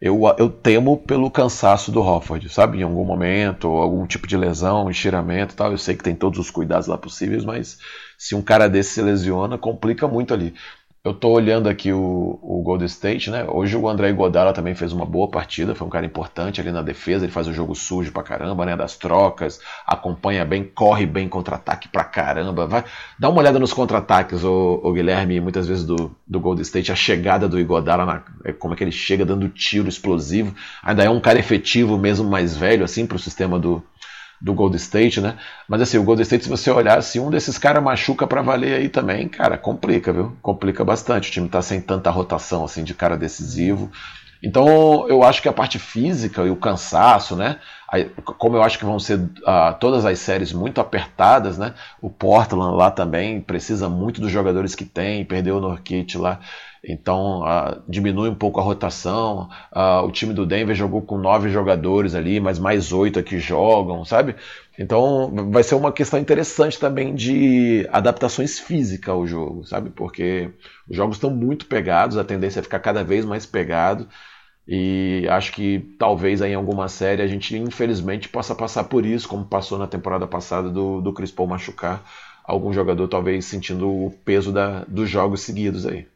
eu, eu temo pelo cansaço do Hofford, sabe? Em algum momento, algum tipo de lesão, estiramento e tal. Eu sei que tem todos os cuidados lá possíveis, mas se um cara desse se lesiona, complica muito ali. Eu estou olhando aqui o, o Golden State, né? Hoje o André Godala também fez uma boa partida, foi um cara importante ali na defesa, ele faz o jogo sujo pra caramba, né? Das trocas, acompanha bem, corre bem contra-ataque pra caramba. Vai, dá uma olhada nos contra-ataques, o, o, Guilherme, muitas vezes do, do Golden State, a chegada do Igodala, na, é, como é que ele chega dando tiro explosivo. Ainda é um cara efetivo, mesmo mais velho, assim, pro sistema do, do Golden State, né? Mas assim, o Golden State, se você olhar, se um desses caras machuca para valer aí também, cara, complica, viu? Complica bastante. O time tá sem tanta rotação assim de cara decisivo. Então, eu acho que a parte física e o cansaço, né? Como eu acho que vão ser uh, todas as séries muito apertadas, né? O Portland lá também precisa muito dos jogadores que tem, perdeu o Norkit lá. Então uh, diminui um pouco a rotação. Uh, o time do Denver jogou com nove jogadores ali, mas mais oito aqui jogam, sabe? Então vai ser uma questão interessante também de adaptações físicas ao jogo, sabe? Porque os jogos estão muito pegados, a tendência é ficar cada vez mais pegado. E acho que talvez aí em alguma série a gente infelizmente possa passar por isso, como passou na temporada passada do, do Chris Paul machucar algum jogador, talvez sentindo o peso da, dos jogos seguidos aí.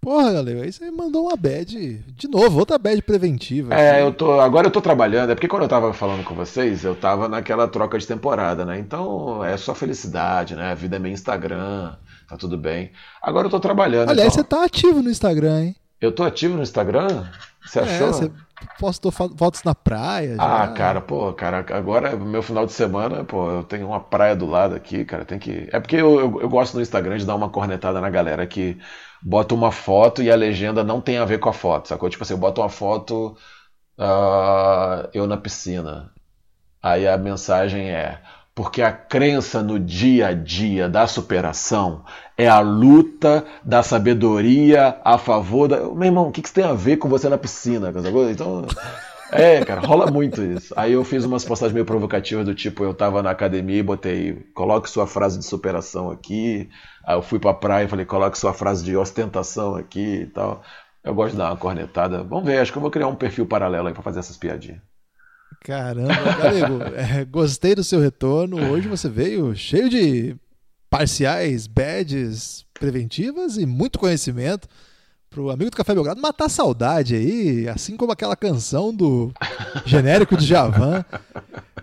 Porra, galera, aí você mandou uma bad de novo, outra bad preventiva. É, eu tô, agora eu tô trabalhando, é porque quando eu tava falando com vocês, eu tava naquela troca de temporada, né? Então é só felicidade, né? A vida é meio Instagram, tá tudo bem. Agora eu tô trabalhando. Aliás, então... você tá ativo no Instagram, hein? Eu tô ativo no Instagram? Você é, achou? É, você postou fotos na praia. Já. Ah, cara, pô, cara, agora meu final de semana, pô, eu tenho uma praia do lado aqui, cara, tem que. É porque eu, eu, eu gosto no Instagram de dar uma cornetada na galera que bota uma foto e a legenda não tem a ver com a foto, sacou? Tipo assim, eu boto uma foto uh, eu na piscina. Aí a mensagem é: porque a crença no dia a dia da superação é a luta da sabedoria a favor da. Meu irmão, o que, que isso tem a ver com você na piscina? Então, É, cara, rola muito isso. Aí eu fiz umas postagens meio provocativas do tipo, eu tava na academia e botei, coloque sua frase de superação aqui. Aí eu fui pra praia e falei, coloque sua frase de ostentação aqui e tal. Eu gosto de dar uma cornetada. Vamos ver, acho que eu vou criar um perfil paralelo aí pra fazer essas piadinhas. Caramba, Galego, é, gostei do seu retorno. Hoje você veio cheio de parciais, badges preventivas e muito conhecimento pro amigo do Café Belgrado matar a saudade aí, assim como aquela canção do genérico de Javan.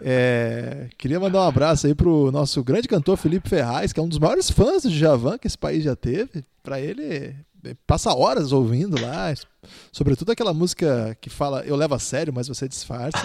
É, queria mandar um abraço aí pro nosso grande cantor Felipe Ferraz, que é um dos maiores fãs de Javan que esse país já teve. Para ele, passa horas ouvindo lá, sobretudo aquela música que fala eu levo a sério, mas você disfarça.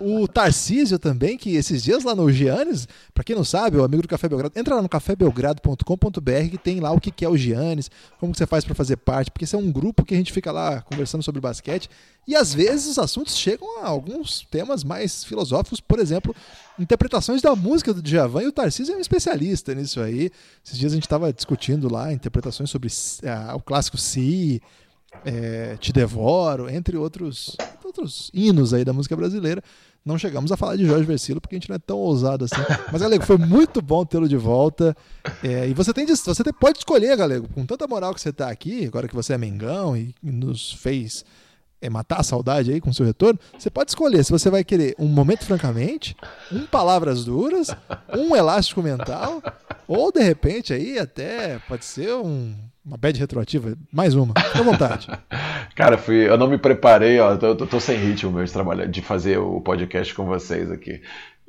o Tarcísio também, que esses dias lá no Giannis, para quem não sabe, o amigo do Café Belgrado, entra lá no cafébelgrado.com.br que tem lá o que é o Giannis, como você faz para fazer parte, porque esse é um grupo que a gente fica lá conversando sobre basquete e às vezes os assuntos chegam a alguns temas mais filosóficos, por exemplo, interpretações da música do Djavan, e o Tarcísio é um especialista nisso aí. Esses dias a gente estava discutindo lá interpretações sobre uh, o clássico Si, é, Te Devoro, entre outros, outros hinos aí da música brasileira. Não chegamos a falar de Jorge Versilo porque a gente não é tão ousado assim. Mas, Galego, foi muito bom tê-lo de volta. É, e você tem você tem, pode escolher, Galego, com tanta moral que você está aqui, agora que você é Mengão e nos fez é, matar a saudade aí com seu retorno, você pode escolher se você vai querer um momento francamente, um palavras duras, um elástico mental, ou de repente aí até pode ser um, uma bad retroativa, mais uma. Fique à vontade. Cara, fui, eu não me preparei, ó, eu tô, tô sem ritmo mesmo de trabalhar, de fazer o podcast com vocês aqui.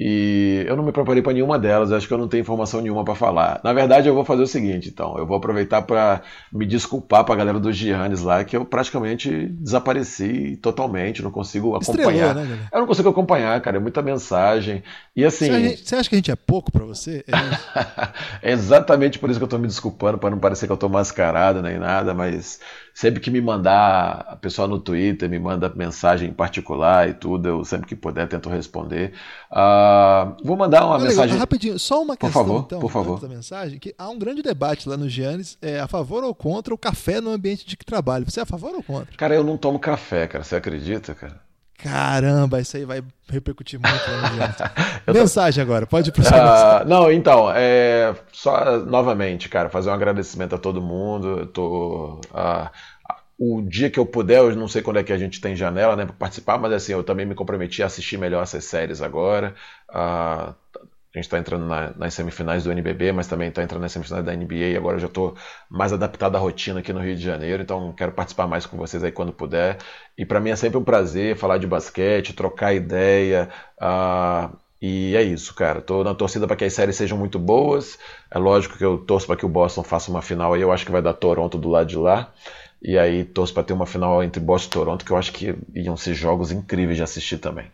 E eu não me preparei para nenhuma delas, acho que eu não tenho informação nenhuma para falar. Na verdade, eu vou fazer o seguinte, então, eu vou aproveitar para me desculpar para a galera dos Giannis lá, que eu praticamente desapareci totalmente, não consigo acompanhar. Estrelou, né, eu não consigo acompanhar, cara, é muita mensagem. E assim. Você acha que a gente é pouco para você? É, é, exatamente por isso que eu estou me desculpando, para não parecer que eu estou mascarado nem nada, mas sempre que me mandar, a pessoa no Twitter me manda mensagem em particular e tudo, eu sempre que puder tento responder. Uh, vou mandar uma mensagem. Rapidinho, só uma questão, por favor, então, por favor. da mensagem, que há um grande debate lá no Giannis, é a favor ou contra o café no ambiente de trabalho. Você é a favor ou contra? Cara, eu não tomo café, cara. Você acredita, cara? Caramba, isso aí vai repercutir muito lá no. Mensagem agora, pode ir pro uh, Não, então, é, só novamente, cara, fazer um agradecimento a todo mundo. Eu tô. Uh, o dia que eu puder, eu não sei quando é que a gente tem janela né, para participar, mas assim, eu também me comprometi a assistir melhor essas séries agora. Uh, a gente está entrando na, nas semifinais do NBB, mas também está entrando nas semifinais da NBA. Agora eu já estou mais adaptado à rotina aqui no Rio de Janeiro, então quero participar mais com vocês aí quando puder. E para mim é sempre um prazer falar de basquete, trocar ideia. Uh, e é isso, cara. Estou na torcida para que as séries sejam muito boas. É lógico que eu torço para que o Boston faça uma final aí. Eu acho que vai dar Toronto do lado de lá. E aí torço para ter uma final entre Boston e Toronto, que eu acho que iam ser jogos incríveis de assistir também.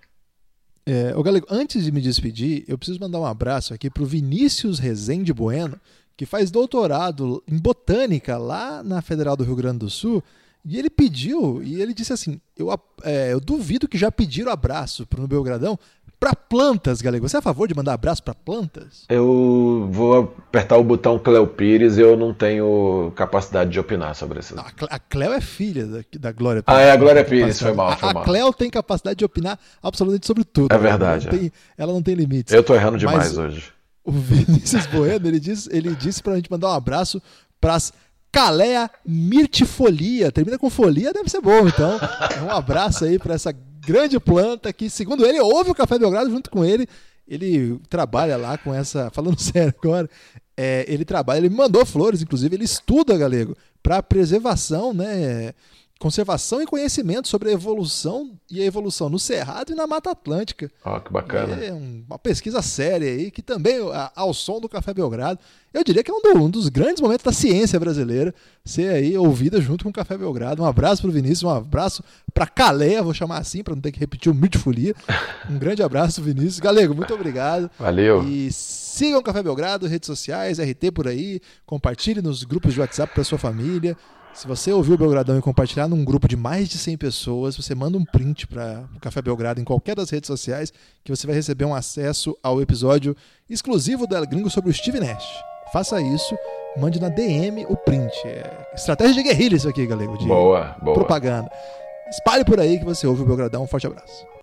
É, ô Galego, antes de me despedir, eu preciso mandar um abraço aqui para o Vinícius Rezende Bueno, que faz doutorado em botânica lá na Federal do Rio Grande do Sul. E ele pediu, e ele disse assim: Eu, é, eu duvido que já pediram abraço para o Belgradão para plantas, galera. Você é a favor de mandar abraço para plantas? Eu vou apertar o botão Cleo Pires e eu não tenho capacidade de opinar sobre isso. a Cleo é filha da, da Glória Pires. Ah, é a Glória Pires, foi mal, foi mal. A Cleo tem capacidade de opinar absolutamente sobre tudo. É verdade. Ela não, é. tem, ela não tem limites. Eu tô errando demais Mas hoje. O Vinícius Bueno, ele disse, ele disse pra gente mandar um abraço pras Calea mirtifolia. Termina com folia, deve ser bom, então. Um abraço aí para essa grande planta que, segundo ele, ouve o Café Belgrado junto com ele. Ele trabalha lá com essa. Falando sério agora, é, ele trabalha, ele mandou flores, inclusive, ele estuda, galego, para preservação, né? Conservação e conhecimento sobre a evolução e a evolução no Cerrado e na Mata Atlântica. Oh, que bacana. É uma pesquisa séria aí, que também, ao som do Café Belgrado, eu diria que é um, um dos grandes momentos da ciência brasileira, ser aí ouvida junto com o Café Belgrado. Um abraço para o Vinícius, um abraço para Calé, vou chamar assim, para não ter que repetir o Mitfolia. Um grande abraço, Vinícius. Galego, muito obrigado. Valeu. E sigam o Café Belgrado, redes sociais, RT por aí, compartilhe nos grupos de WhatsApp para sua família. Se você ouviu o Belgradão e compartilhar num grupo de mais de 100 pessoas, você manda um print para o Café Belgrado em qualquer das redes sociais que você vai receber um acesso ao episódio exclusivo da Gringo sobre o Steve Nash. Faça isso, mande na DM o print. É estratégia de guerrilha isso aqui, galera. De boa, boa. Propaganda. Espalhe por aí que você ouve o Belgradão. Um forte abraço.